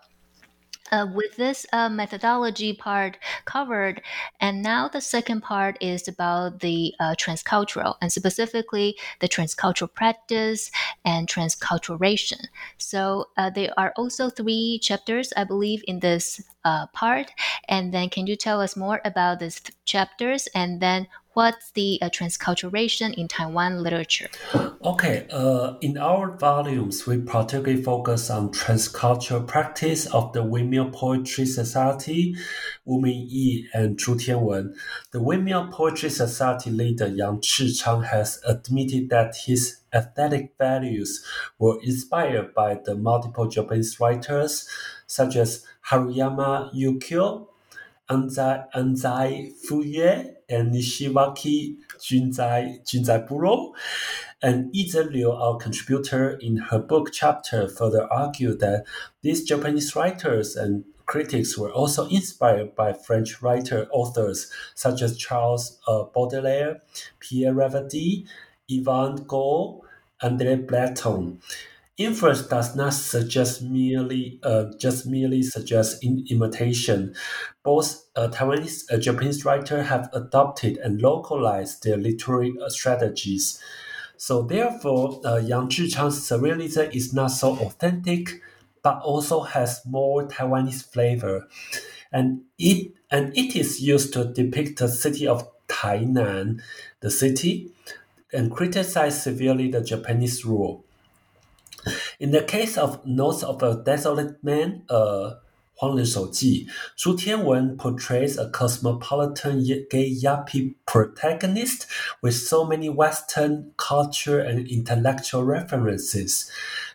Uh, with this uh, methodology part covered, and now the second part is about the uh, transcultural and specifically the transcultural practice and transculturation. So uh, there are also three chapters, I believe, in this uh, part. And then, can you tell us more about these th- chapters and then what's the uh, transculturation in Taiwan literature? Okay, uh, in our volumes, we particularly focus on transcultural practice of the Windmill Poetry Society, Wu Mingyi and Zhu Tianwen. The Windmill Poetry Society leader Yang Chichang has admitted that his aesthetic values were inspired by the multiple Japanese writers such as Haruyama Yukio, Anzai, Anzai Fuyue, and Nishiwaki Junzai, Junzaburo. And Yize Liu, our contributor in her book chapter, further argued that these Japanese writers and critics were also inspired by French writer authors such as Charles uh, Baudelaire, Pierre Reverdy, Yvan Goll, André Breton. Inference does not suggest merely uh, just merely suggest in imitation. Both uh, Taiwanese uh, Japanese writers have adopted and localized their literary uh, strategies. So therefore, uh, Yang Chichang's surrealism is not so authentic, but also has more Taiwanese flavor, and it and it is used to depict the city of Tainan, the city, and criticize severely the Japanese rule. In the case of Notes of a Desolate Man, uh, Huang Ren Zhu Tianwen portrays a cosmopolitan gay yuppie protagonist with so many Western culture and intellectual references.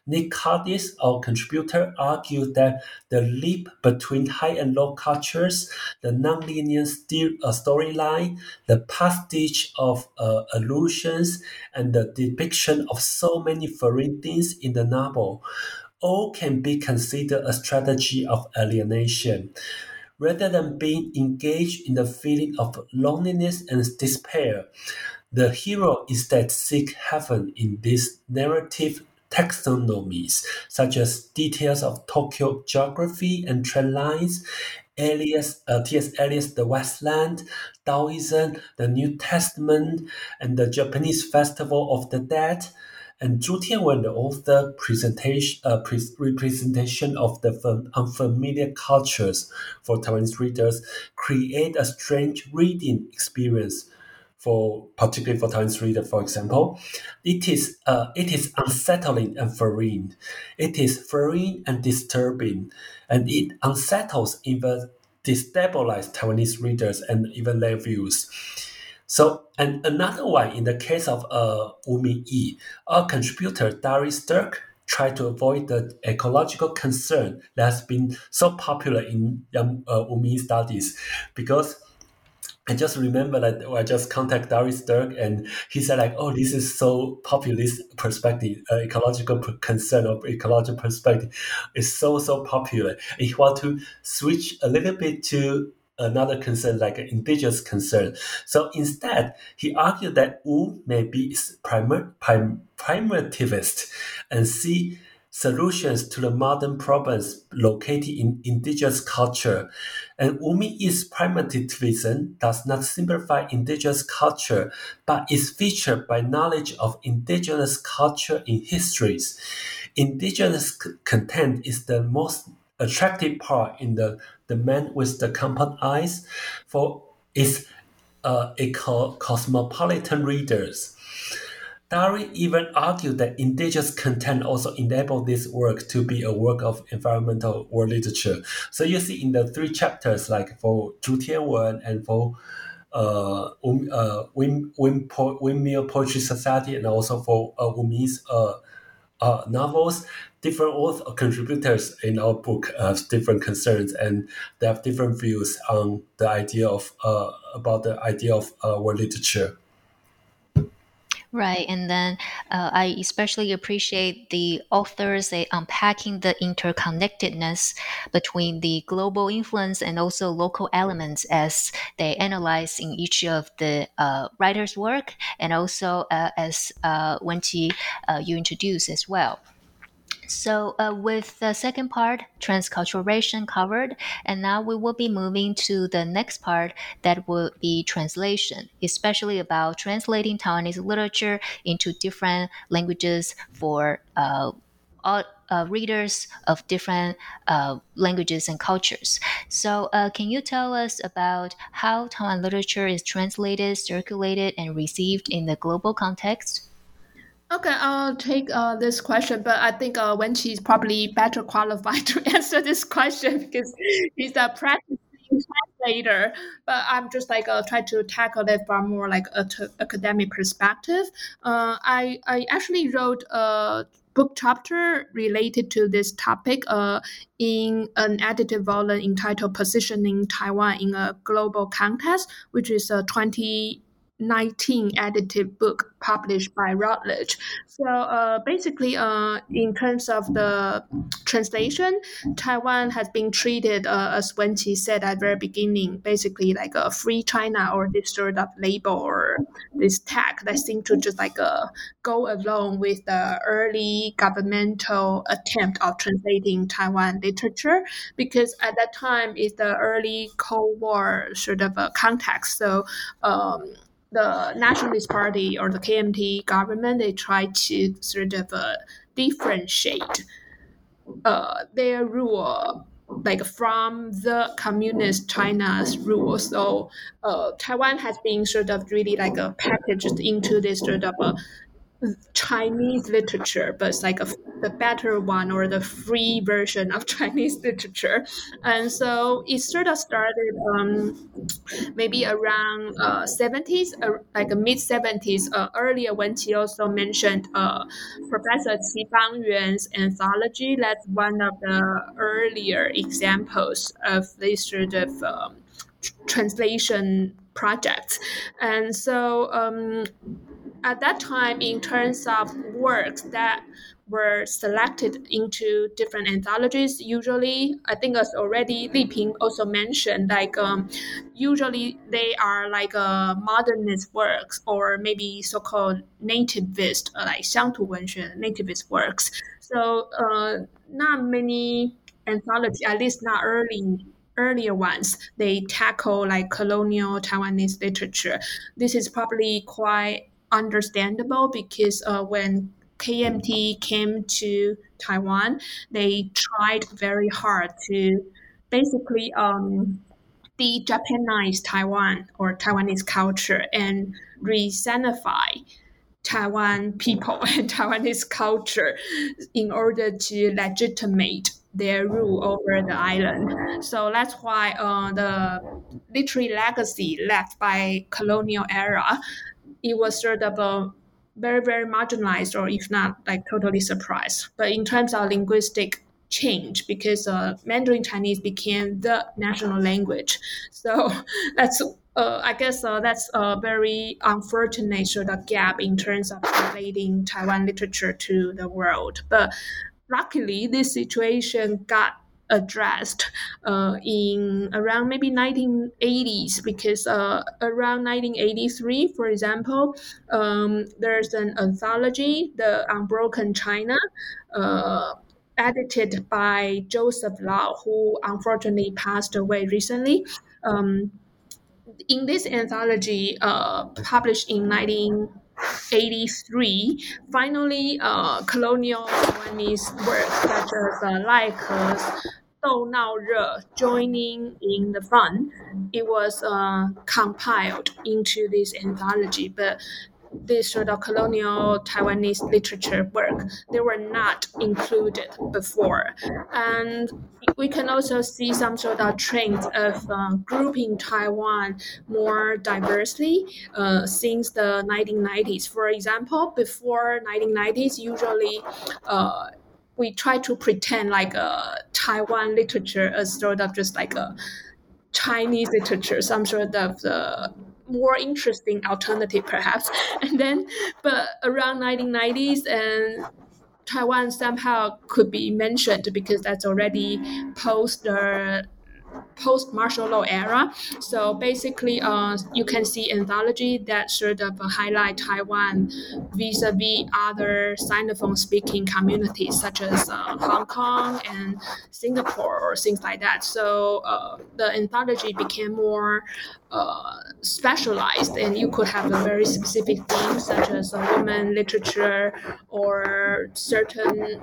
Nick Kaldis, our contributor, argued that the leap between high and low cultures, the nonlinear uh, storyline, the pastiche of uh, allusions, and the depiction of so many foreign things in the novel all can be considered a strategy of alienation. Rather than being engaged in the feeling of loneliness and despair, the hero instead seek heaven in these narrative taxonomies, such as details of Tokyo geography and trend lines, Elias, uh, T.S. Eliot's The Wasteland, Taoism, the New Testament, and the Japanese Festival of the Dead, and Zhu Tianwen, the author, presentation, uh, pre- representation of the unfamiliar cultures for Taiwanese readers, create a strange reading experience for particularly for Taiwanese reader, for example, it is uh, it is unsettling and foreign. It is foreign and disturbing, and it unsettles even destabilize Taiwanese readers and even their views. So, and another one in the case of uh, Wu Mingyi, our contributor Darryl Sterk tried to avoid the ecological concern that has been so popular in young uh, Wu studies because I just remember that I just contacted Darryl Sterk and he said like, oh, this is so populist perspective, uh, ecological concern or ecological perspective is so, so popular. And he want to switch a little bit to another concern like an indigenous concern. So instead, he argued that Wu may be primar- prim- primitivist and see solutions to the modern problems located in indigenous culture. And Wu Mingyi's primitivism does not simplify indigenous culture, but is featured by knowledge of indigenous culture in histories. Indigenous content is the most attractive part in the, the man with the compound eyes for its uh, cosmopolitan readers. Dari even argued that indigenous content also enabled this work to be a work of environmental world literature. So you see in the three chapters, like for Zhu Tianwen and for uh, um, uh, Wind, Wind, Windmill Poetry Society and also for uh, Wu Mingyi's uh, uh, novels, different author contributors in our book have different concerns and they have different views on the idea of uh, about the idea of uh, world literature. Right, and then uh, I especially appreciate the authors they unpacking the interconnectedness between the global influence and also local elements as they analyze in each of the uh, writer's work, and also uh, as uh, Wenqi uh, you introduce as well. So, uh, with the second part, transculturation covered, and now we will be moving to the next part that will be translation, especially about translating Taiwanese literature into different languages for uh, all, uh, readers of different uh, languages and cultures. So, uh, can you tell us about how Taiwan literature is translated, circulated, and received in the global context? Okay, I'll take uh, this question, but I think uh, Wenqi is probably better qualified to answer this question because he's a practicing translator. But I'm just like uh, try to tackle it from more like a t- academic perspective. Uh, I I actually wrote a book chapter related to this topic uh, in an edited volume entitled "Positioning Taiwan in a Global Context," which is a 20 19 edited book published by Routledge. So uh, basically, uh, in terms of the translation, Taiwan has been treated, uh, as Wenqi said at the very beginning, basically like a free China or this sort of label or this tag that seemed to just like uh, go along with the early governmental attempt of translating Taiwan literature, because at that time is the early Cold War sort of a context. So um, the Nationalist Party or the KMT government, they try to sort of uh, differentiate uh, their rule like from the communist China's rule. So uh, Taiwan has been sort of really like uh, packaged into this sort of a Chinese literature, but it's like a, the better one or the free version of Chinese literature. And so it sort of started um, maybe around uh, 70s, uh, like mid 70s, uh, earlier when she also mentioned uh, Professor Qi Bangyuan's anthology. That's one of the earlier examples of this sort of um, translation projects. And so um, at that time, in terms of works that were selected into different anthologies, usually, I think as already Li Ping also mentioned, like um, usually they are like uh, modernist works or maybe so-called nativist, uh, like 乡土文学, nativist works. So uh, not many anthology, at least not early earlier ones, they tackle like colonial Taiwanese literature. This is probably quite understandable because uh, when KMT came to Taiwan, they tried very hard to basically um, de-Japanize Taiwan or Taiwanese culture and re-Sinify Taiwan people and Taiwanese culture in order to legitimate their rule over the island. So that's why uh, the literary legacy left by colonial era, it was sort of a very, very marginalized or if not like totally surprised. But in terms of linguistic change because uh, Mandarin Chinese became the national language. So that's uh, I guess uh, that's a very unfortunate sort of gap in terms of relating Taiwan literature to the world. But luckily, this situation got addressed uh, in around maybe 1980s because uh, around 1983 for example um, there's an anthology the unbroken chain uh, edited by joseph lau who unfortunately passed away recently. Um, in this anthology uh, published in 19 83, finally, uh, colonial Taiwanese works such as uh, Lai Dou Nao Re joining in the fun, it was uh, compiled into this anthology. But this sort of colonial Taiwanese literature work, they were not included before. And we can also see some sort of trends of uh, grouping Taiwan more diversely uh, since the 1990s. For example, before 1990s, usually uh, we try to pretend like a Taiwan literature as sort of just like a Chinese literature, some sort of the more interesting alternative perhaps. And then but around 1990s and taiwan somehow could be mentioned because that's already post the post martial law era. So basically, uh, you can see anthology that sort of highlight Taiwan vis-a-vis other Sinophone speaking communities such as uh, Hong Kong and Singapore or things like that. So uh, the anthology became more uh, specialized, and you could have a very specific theme such as a woman literature or certain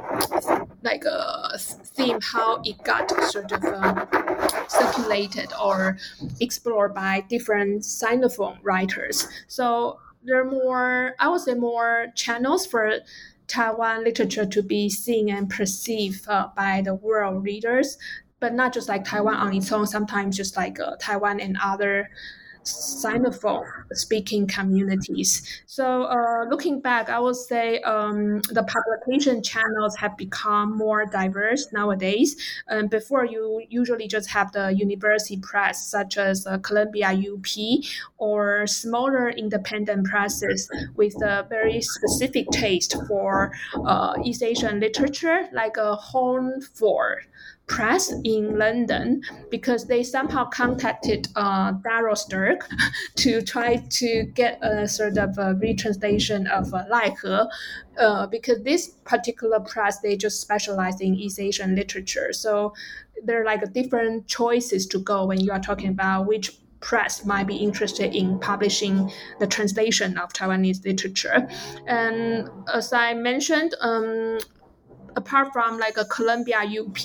like a uh, theme how it got sort of um, circulated or explored by different Sinophone writers. So there are more, I would say, more channels for Taiwan literature to be seen and perceived uh, by the world readers, but not just like Taiwan on its own. Sometimes just like uh, Taiwan and other Sinophone speaking communities. So, uh, looking back, I would say um, the publication channels have become more diverse nowadays. Um, before, you usually just have the university press, such as uh, Columbia UP, or smaller independent presses with a very specific taste for uh, East Asian literature, like a Home for press in London because they somehow contacted uh, Darryl Sterk to try to get a sort of a retranslation of uh, Lai He, uh, because this particular press they just specialize in East Asian literature. So there are like different choices to go when you are talking about which press might be interested in publishing the translation of Taiwanese literature. And as I mentioned, um, apart from like a Columbia UP,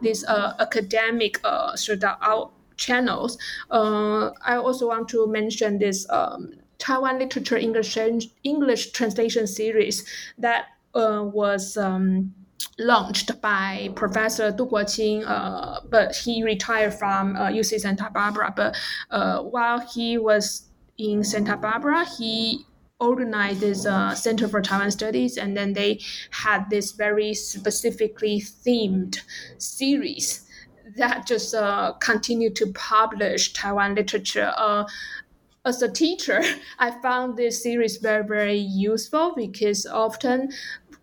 these uh, academic uh, sort of channels, uh, I also want to mention this um, Taiwan literature English English translation series that uh, was um, launched by Professor Du Guoqing, uh, but he retired from uh, UC Santa Barbara. But uh, while he was in Santa Barbara, he organized this uh, Center for Taiwan Studies, and then they had this very specifically themed series that just uh, continued to publish Taiwan literature. Uh, as a teacher, I found this series very, very useful because often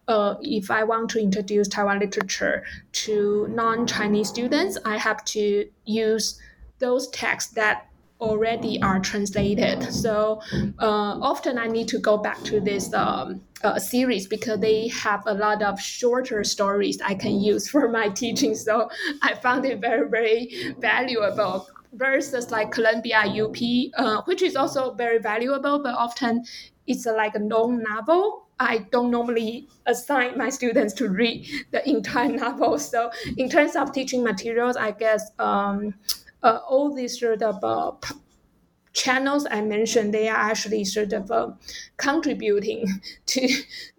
uh, if I want to introduce Taiwan literature to non-Chinese students, I have to use those texts that already are translated. So uh, often I need to go back to this um, uh, series because they have a lot of shorter stories I can use for my teaching. So I found it very, very valuable versus like Columbia UP, uh, which is also very valuable, but often it's a, like a long novel I don't normally assign my students to read the entire novel. So, in terms of teaching materials, I guess um, uh, all these sort of uh, channels I mentioned, they are actually sort of uh, contributing to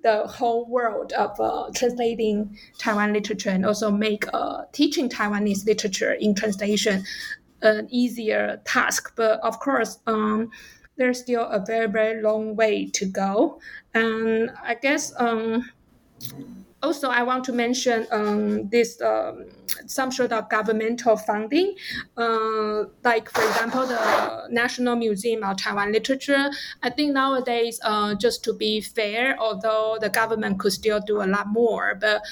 the whole world of uh, translating Taiwan literature and also make uh, teaching Taiwanese literature in translation an easier task. But of course, um, there's still a very very long way to go and i guess um, also i want to mention um, this um, some sort of governmental funding uh, like for example the national museum of taiwan literature i think nowadays uh, just to be fair although the government could still do a lot more but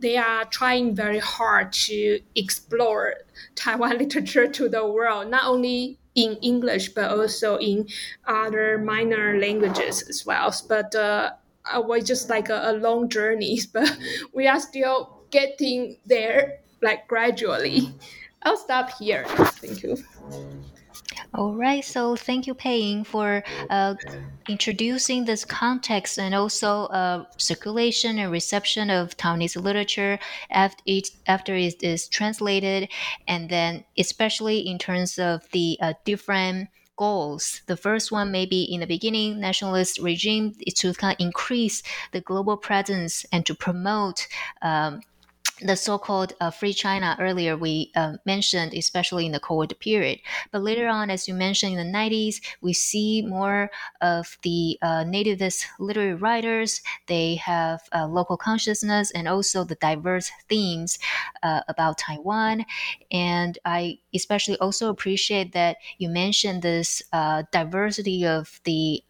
they are trying very hard to explore Taiwan literature to the world, not only in English, but also in other minor languages as well. But uh, it was just like a, a long journey, but we are still getting there like gradually. I'll stop here. Thank you. All right, so thank you, Pei Ying, for uh, introducing this context and also uh, circulation and reception of Taiwanese literature after it, after it is translated, and then especially in terms of the uh, different goals. The first one, maybe in the beginning, nationalist regime is to kind of increase the global presence and to promote. Um, the so-called uh, free China earlier we uh, mentioned, especially in the Cold period. But later on, as you mentioned in the 90s, we see more of the uh, nativist literary writers. They have uh, local consciousness and also the diverse themes uh, about Taiwan. And I especially also appreciate that you mentioned this uh, diversity of the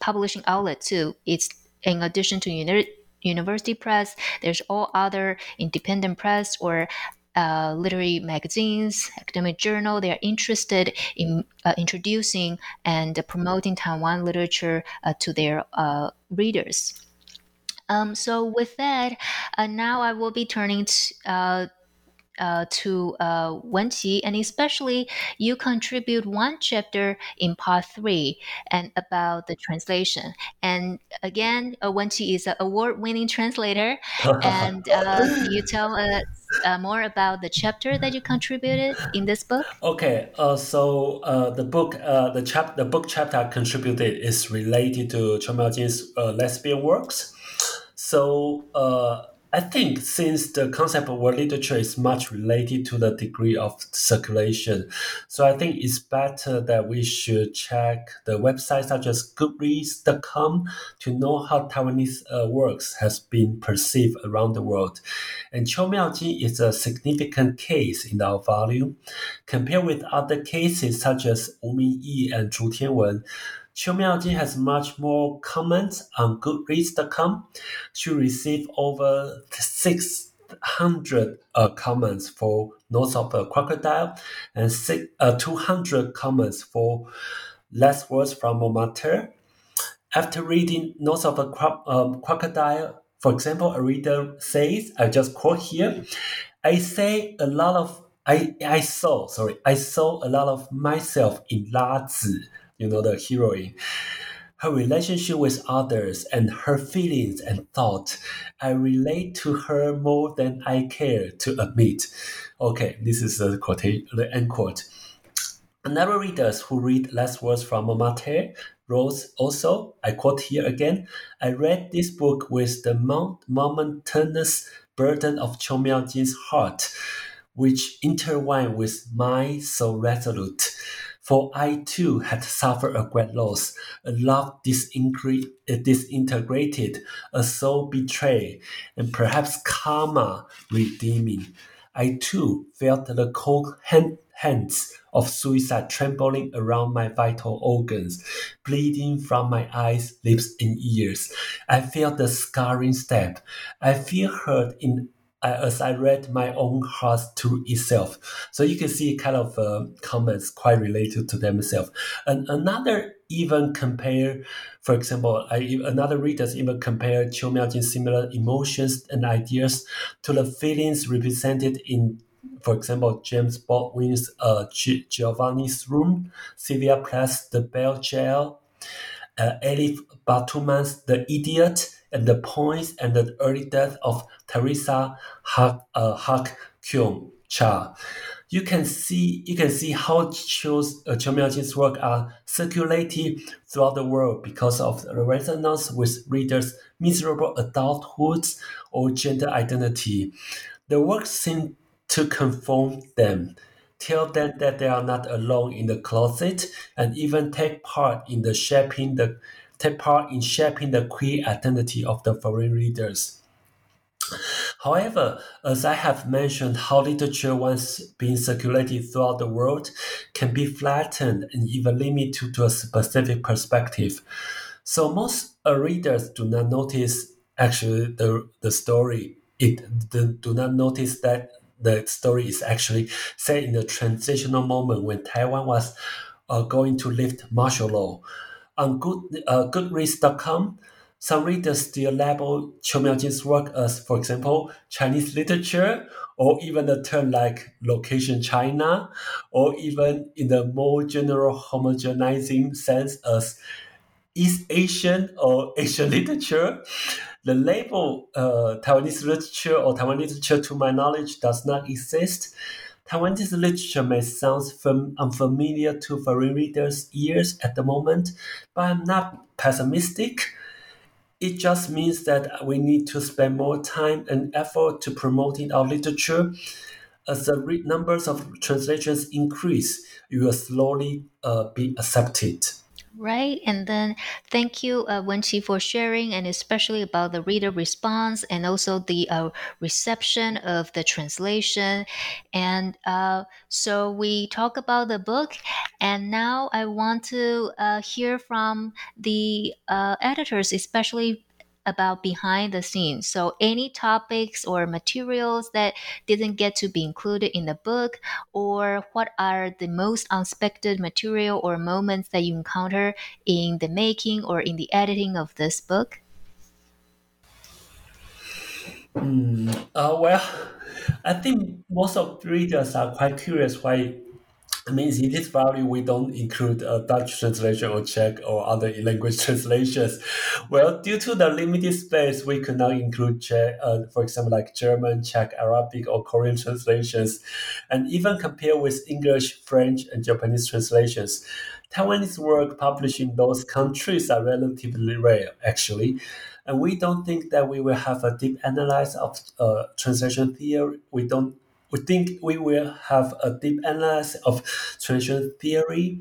publishing outlet too. It's in addition to uni- university press. There's all other independent press or uh, literary magazines, academic journal. They are interested in uh, introducing and promoting Taiwan literature uh, to their uh, readers. Um, so with that, uh, now I will be turning to, uh, to uh, Wenqi, and especially you contribute one chapter in part three and about the translation. And again, uh, Wenqi is an award-winning translator, and uh, you tell us uh, more about the chapter that you contributed in this book? Okay, uh, so uh, the book, the chap, the book chapter I contributed is related to Miaojin's uh, lesbian works. So I think since the concept of world literature is much related to the degree of circulation, so I think it's better that we should check the website such as Goodreads.com to know how Taiwanese uh, works has been perceived around the world. And Qiu Miaojin is a significant case in our volume. Compared with other cases such as Wu Mingyi and Zhu Tianwen, Qiu Miaojin has much more comments on Goodreads.com. She received over 600 uh, comments for Notes of a Crocodile and six, uh, 200 comments for Last Words from Montmartre. After reading Notes of a Cro- um, Crocodile, for example, a reader says, I just quote here, I say a lot of I, I saw, sorry, I saw a lot of myself in La Zi you know, the heroine. Her relationship with others and her feelings and thoughts, I relate to her more than I care to admit. Okay, this is the quote, the end quote. Another readers who read Last Words from Montmartre wrote also, I quote here again, I read this book with the momentous burden of Qiu Miaojin's heart, which intertwined with mine so resolute. For I too had suffered a great loss, a love uh, disintegrated, a soul betrayed, and perhaps karma redeeming. I too felt the cold hand, hands of suicide trembling around my vital organs, bleeding from my eyes, lips, and ears. I felt the scarring stab. I feel hurt in as I read my own heart to itself. So you can see kind of uh, comments quite related to themselves. And another even compare, for example, I, another readers even compare Qiu Miaojin's similar emotions and ideas to the feelings represented in for example, James Baldwin's uh, Giovanni's Room, Sylvia Plath's The Bell Jar, uh, Elif Batuman's The Idiot, and the points and the early death of Theresa Hak, uh, Hak Kyung Cha. You can see you can see how Qiu's uh, Miaojin's work are circulated throughout the world because of the resonance with readers' miserable adulthood or gender identity. The work seems to conform them, tell them that they are not alone in the closet, and even take part in the shaping the take part in shaping the queer identity of the foreign readers. However, as I have mentioned, how literature once being circulated throughout the world can be flattened and even limited to a specific perspective. So most readers do not notice actually the, the story. It do not notice that the story is actually set in a transitional moment when Taiwan was uh, going to lift martial law. On good, uh, Goodreads.com, some readers still label Qiu Miaojin's work as, for example, Chinese literature, or even a term like location China, or even in the more general homogenizing sense as East Asian or Asian literature. The label uh, Taiwanese literature or Taiwan literature, to my knowledge, does not exist. Taiwanese literature may sound fam- unfamiliar to foreign readers' ears at the moment, but I'm not pessimistic. It just means that we need to spend more time and effort to promoting our literature. As the re- numbers of translations increase, it will slowly uh, be accepted. Right. And then thank you, uh, Wenqi, for sharing, and especially about the reader response and also the uh, reception of the translation. And uh, so we talk about the book, and now I want to uh, hear from the uh, editors, especially about behind the scenes. So, any topics or materials that didn't get to be included in the book, or what are the most unexpected material or moments that you encounter in the making or in the editing of this book? Mm, uh, well, I think most of readers are quite curious why I mean, in this value, we don't include a Dutch translation or Czech or other language translations. Well, due to the limited space, we could not include, Czech, uh, for example, like German, Czech, Arabic, or Korean translations. And even compare with English, French, and Japanese translations, Taiwanese work published in those countries are relatively rare, actually. And we don't think that we will have a deep analysis of uh, translation theory. We don't we think we will have a deep analysis of translation theory,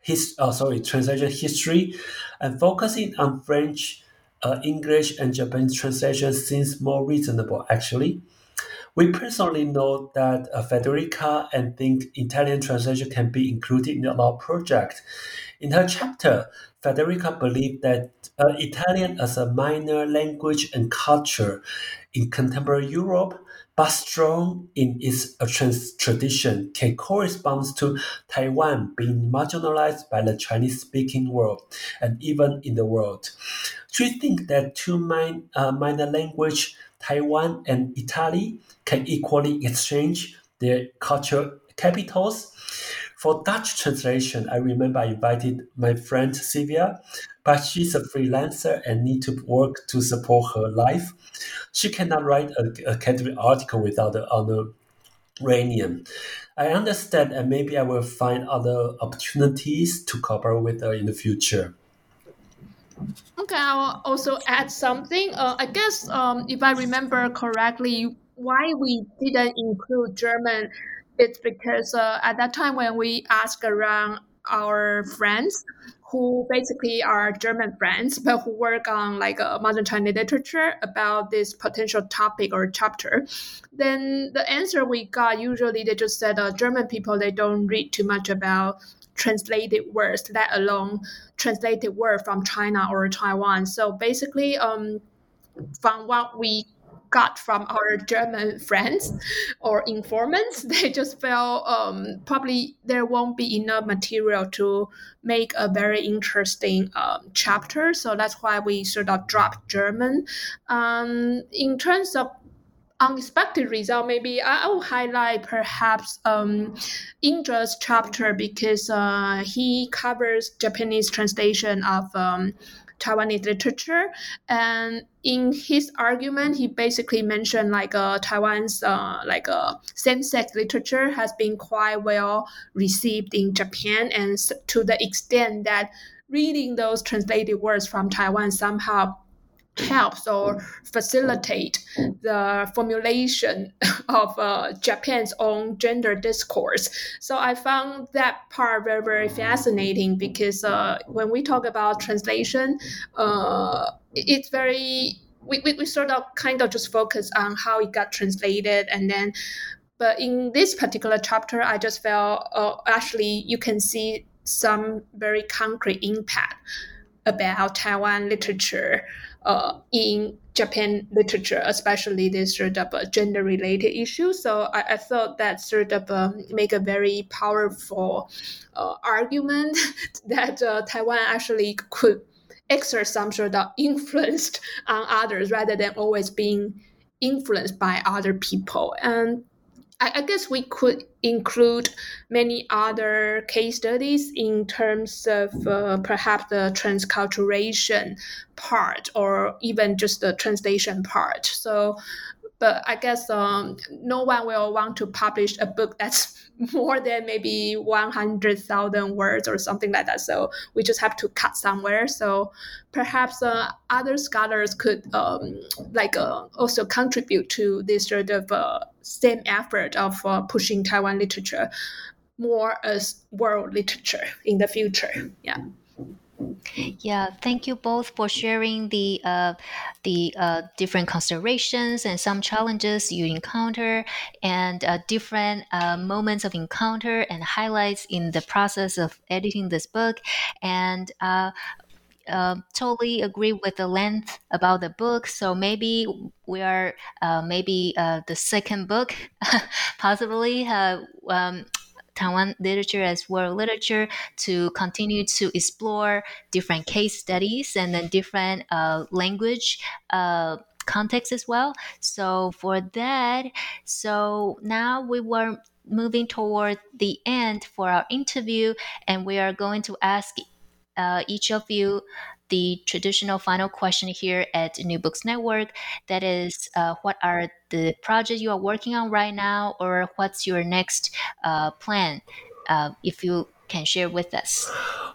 his, oh, sorry, translation history, and focusing on French, uh, English, and Japanese translation seems more reasonable, actually. We personally know that uh, Federica and think Italian translation can be included in our project. In her chapter, Federica believed that uh, Italian as a minor language and culture in contemporary Europe but strong in its tradition, can correspond to Taiwan being marginalized by the Chinese speaking world and even in the world. Do you think that two min- uh, minor language, Taiwan and Italy, can equally exchange their cultural capitals? For Dutch translation, I remember I invited my friend Sylvia, but she's a freelancer and need to work to support her life. She cannot write an academic article without the Mediterranean. I understand, and maybe I will find other opportunities to cooperate with her in the future. Okay, I will also add something. Uh, I guess um, if I remember correctly, why we didn't include German, it's because uh, at that time when we asked around our friends, who basically are German friends, but who work on like a modern Chinese literature about this potential topic or chapter. Then the answer we got usually they just said uh, German people they don't read too much about translated words, let alone translated word from China or Taiwan. So basically, um, from what we got from our German friends or informants. They just felt um, probably there won't be enough material to make a very interesting um, chapter. So that's why we sort of dropped German. Um, in terms of unexpected result, maybe I will highlight perhaps um, Indra's chapter because uh, he covers Japanese translation of um, Taiwanese literature. And in his argument, he basically mentioned like uh, Taiwan's uh, like uh, same-sex literature has been quite well received in Japan, and to the extent that reading those translated words from Taiwan somehow helps or facilitate the formulation of uh, Japan's own gender discourse. So I found that part very, very fascinating because uh, when we talk about translation, uh, it's very, we, we, we sort of kind of just focus on how it got translated and then but in this particular chapter, I just felt uh, actually you can see some very concrete impact about Taiwan literature uh, in Japan literature, especially this sort of uh, gender related issue. So I, I, thought that sort of um, make a very powerful uh, argument that uh, Taiwan actually could exert some sort of influence on others rather than always being influenced by other people. And I, I guess we could include many other case studies in terms of uh, perhaps the transculturation part or even just the translation part. So, but I guess um, no one will want to publish a book that's more than maybe 100,000 words or something like that. So we just have to cut somewhere. So perhaps uh, other scholars could um, like uh, also contribute to this sort of uh, same effort of uh, pushing Taiwan literature more as world literature in the future. Yeah. Yeah, thank you both for sharing the uh, the uh, different considerations and some challenges you encounter and uh, different uh, moments of encounter and highlights in the process of editing this book. And uh, uh, totally agree with the length about the book. So maybe we are uh, maybe the second book, possibly. Um, Taiwan literature as world literature to continue to explore different case studies and then different uh, language uh, context as well. So for that, so now we were moving toward the end for our interview, and we are going to ask uh, each of you the traditional final question here at New Books Network. That is, uh, what are the projects you are working on right now, or what's your next uh, plan? Uh, if you can share with us.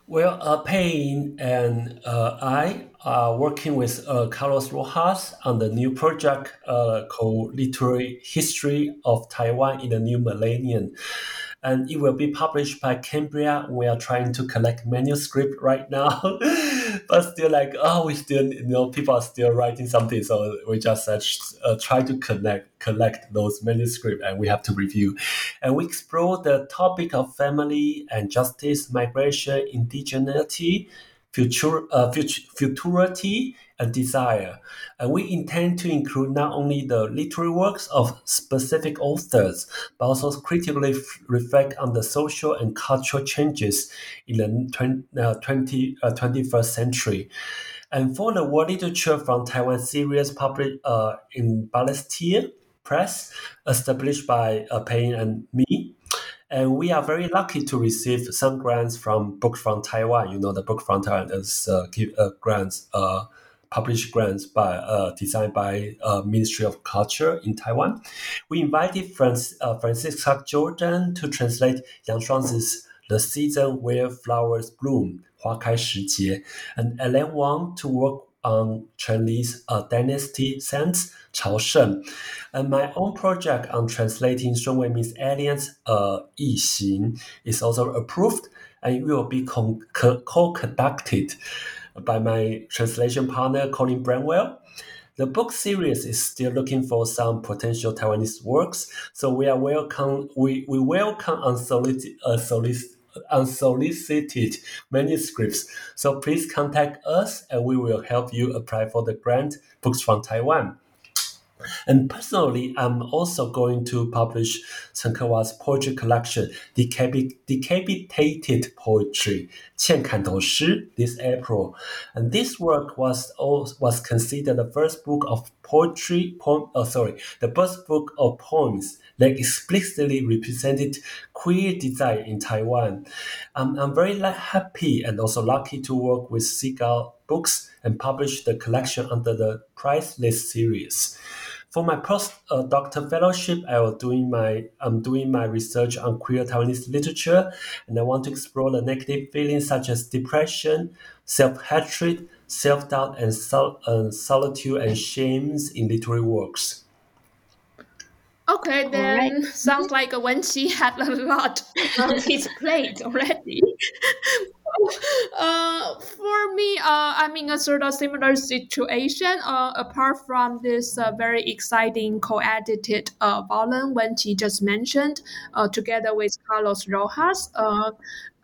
Well, uh, Pei Ying and uh, I are working with uh, Carlos Rojas on the new project uh, called Literary History of Taiwan in the New Millennium and it will be published by Cambria. We are trying to collect manuscript right now, but still like oh, we still you know people are still writing something, so we just uh, uh, try to connect collect those manuscript and we have to review, and we explore the topic of family and justice, migration, indigeneity future, uh, future, futurity and desire. And we intend to include not only the literary works of specific authors, but also critically f- reflect on the social and cultural changes in the 20, uh, 20, uh, 21st century. And for the world literature from Taiwan series published uh, in Balestier Press, established by uh, Pei Ying and me, and we are very lucky to receive some grants from Book from Taiwan. You know, the Book from Taiwan is uh, give uh, grants uh, published grants by uh, designed by uh, Ministry of Culture in Taiwan. We invited Francis, uh, Francisca Jordan to translate Yang Shuangzi's The Season Where Flowers Bloom, 花开时节, and Ellen Wang to work on Chinese uh, dynasty sense, Chao Sheng, and my own project on translating Sun Weimin's Aliens, uh, Yi Xing, is also approved and will be co-conducted by my translation partner Colin Branwell. The book series is still looking for some potential Taiwanese works, so we are welcome. We, we welcome unsolicited, uh, unsolicited manuscripts. So please contact us, and we will help you apply for the grant. Books from Taiwan. And personally, I'm also going to publish Chen Kehua's poetry collection, Decapitated Poetry, 欠砍头诗, this April. And this work was was considered the first book of poetry, poem, oh, sorry, the first book of poems that explicitly represented queer design in Taiwan. Um, I'm very happy and also lucky to work with Seagull Books and publish the collection under the Priceless series. For my postdoctoral fellowship, I was doing my I'm doing my research on queer Taiwanese literature, and I want to explore the negative feelings such as depression, self-hatred, self-doubt, and sol- uh, solitude and shames in literary works. Okay, then right. sounds like Wenqi had a lot on his plate already. uh, for me, uh, I'm in a sort of similar situation. Uh, apart from this uh, very exciting co-edited uh, volume, Wenqi just mentioned, uh, together with Carlos Rojas, uh,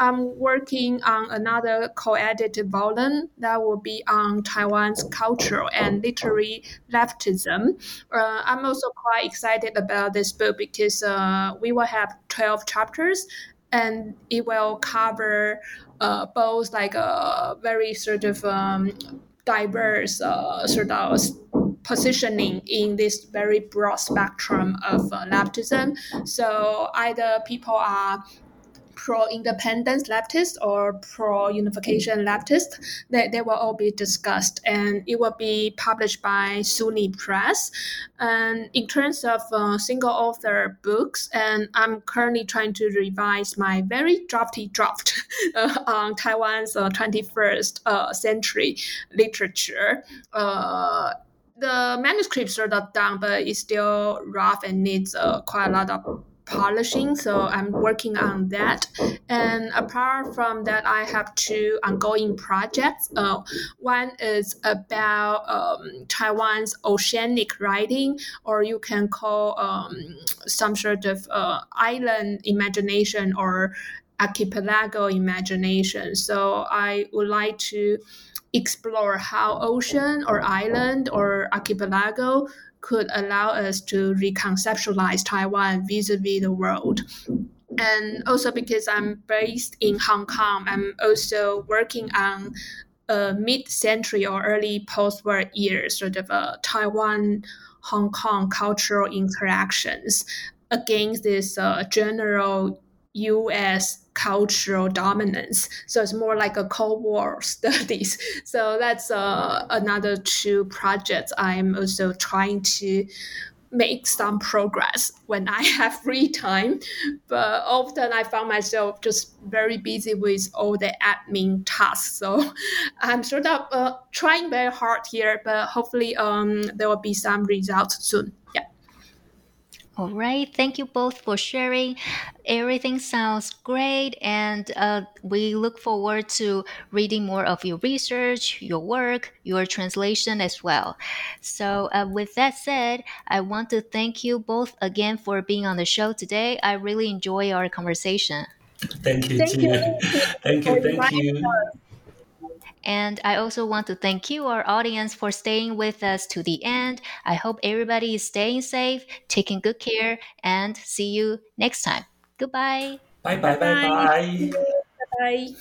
I'm working on another co-edited volume that will be on Taiwan's cultural and literary leftism. Uh, I'm also quite excited about this book because uh, we will have 12 chapters and it will cover uh, both like a very sort of um, diverse uh, sort of positioning in this very broad spectrum of uh, leftism. So either people are pro-independence leftist or pro-unification leftist, they, they will all be discussed and it will be published by SUNY Press. And in terms of uh, single author books, and I'm currently trying to revise my very drafty draft uh, on Taiwan's uh, 21st uh, century literature uh, the manuscripts are not done, but it's still rough and needs uh, quite a lot of polishing. So I'm working on that. And apart from that, I have two ongoing projects. Uh, one is about um, Taiwan's oceanic writing, or you can call um, some sort of uh, island imagination or archipelago imagination. So I would like to explore how ocean or island or archipelago could allow us to reconceptualize Taiwan vis-a-vis the world. And also because I'm based in Hong Kong, I'm also working on a mid-century or early post-war years, sort of a Taiwan Hong Kong cultural interactions against this uh, general U.S. cultural dominance. So it's more like a Cold War studies. So that's uh, another two projects I'm also trying to make some progress when I have free time. But often I found myself just very busy with all the admin tasks. So I'm sort of uh, trying very hard here, but hopefully um, there will be some results soon. Yeah. All right. Thank you both for sharing. Everything sounds great, and uh, we look forward to reading more of your research, your work, your translation as well. So, uh, with that said, I want to thank you both again for being on the show today. I really enjoy our conversation. Thank you, thank you. thank you. Thank you. And I also want to thank you, our audience, for staying with us to the end. I hope everybody is staying safe, taking good care, and see you next time. Goodbye. Bye bye bye bye. Bye.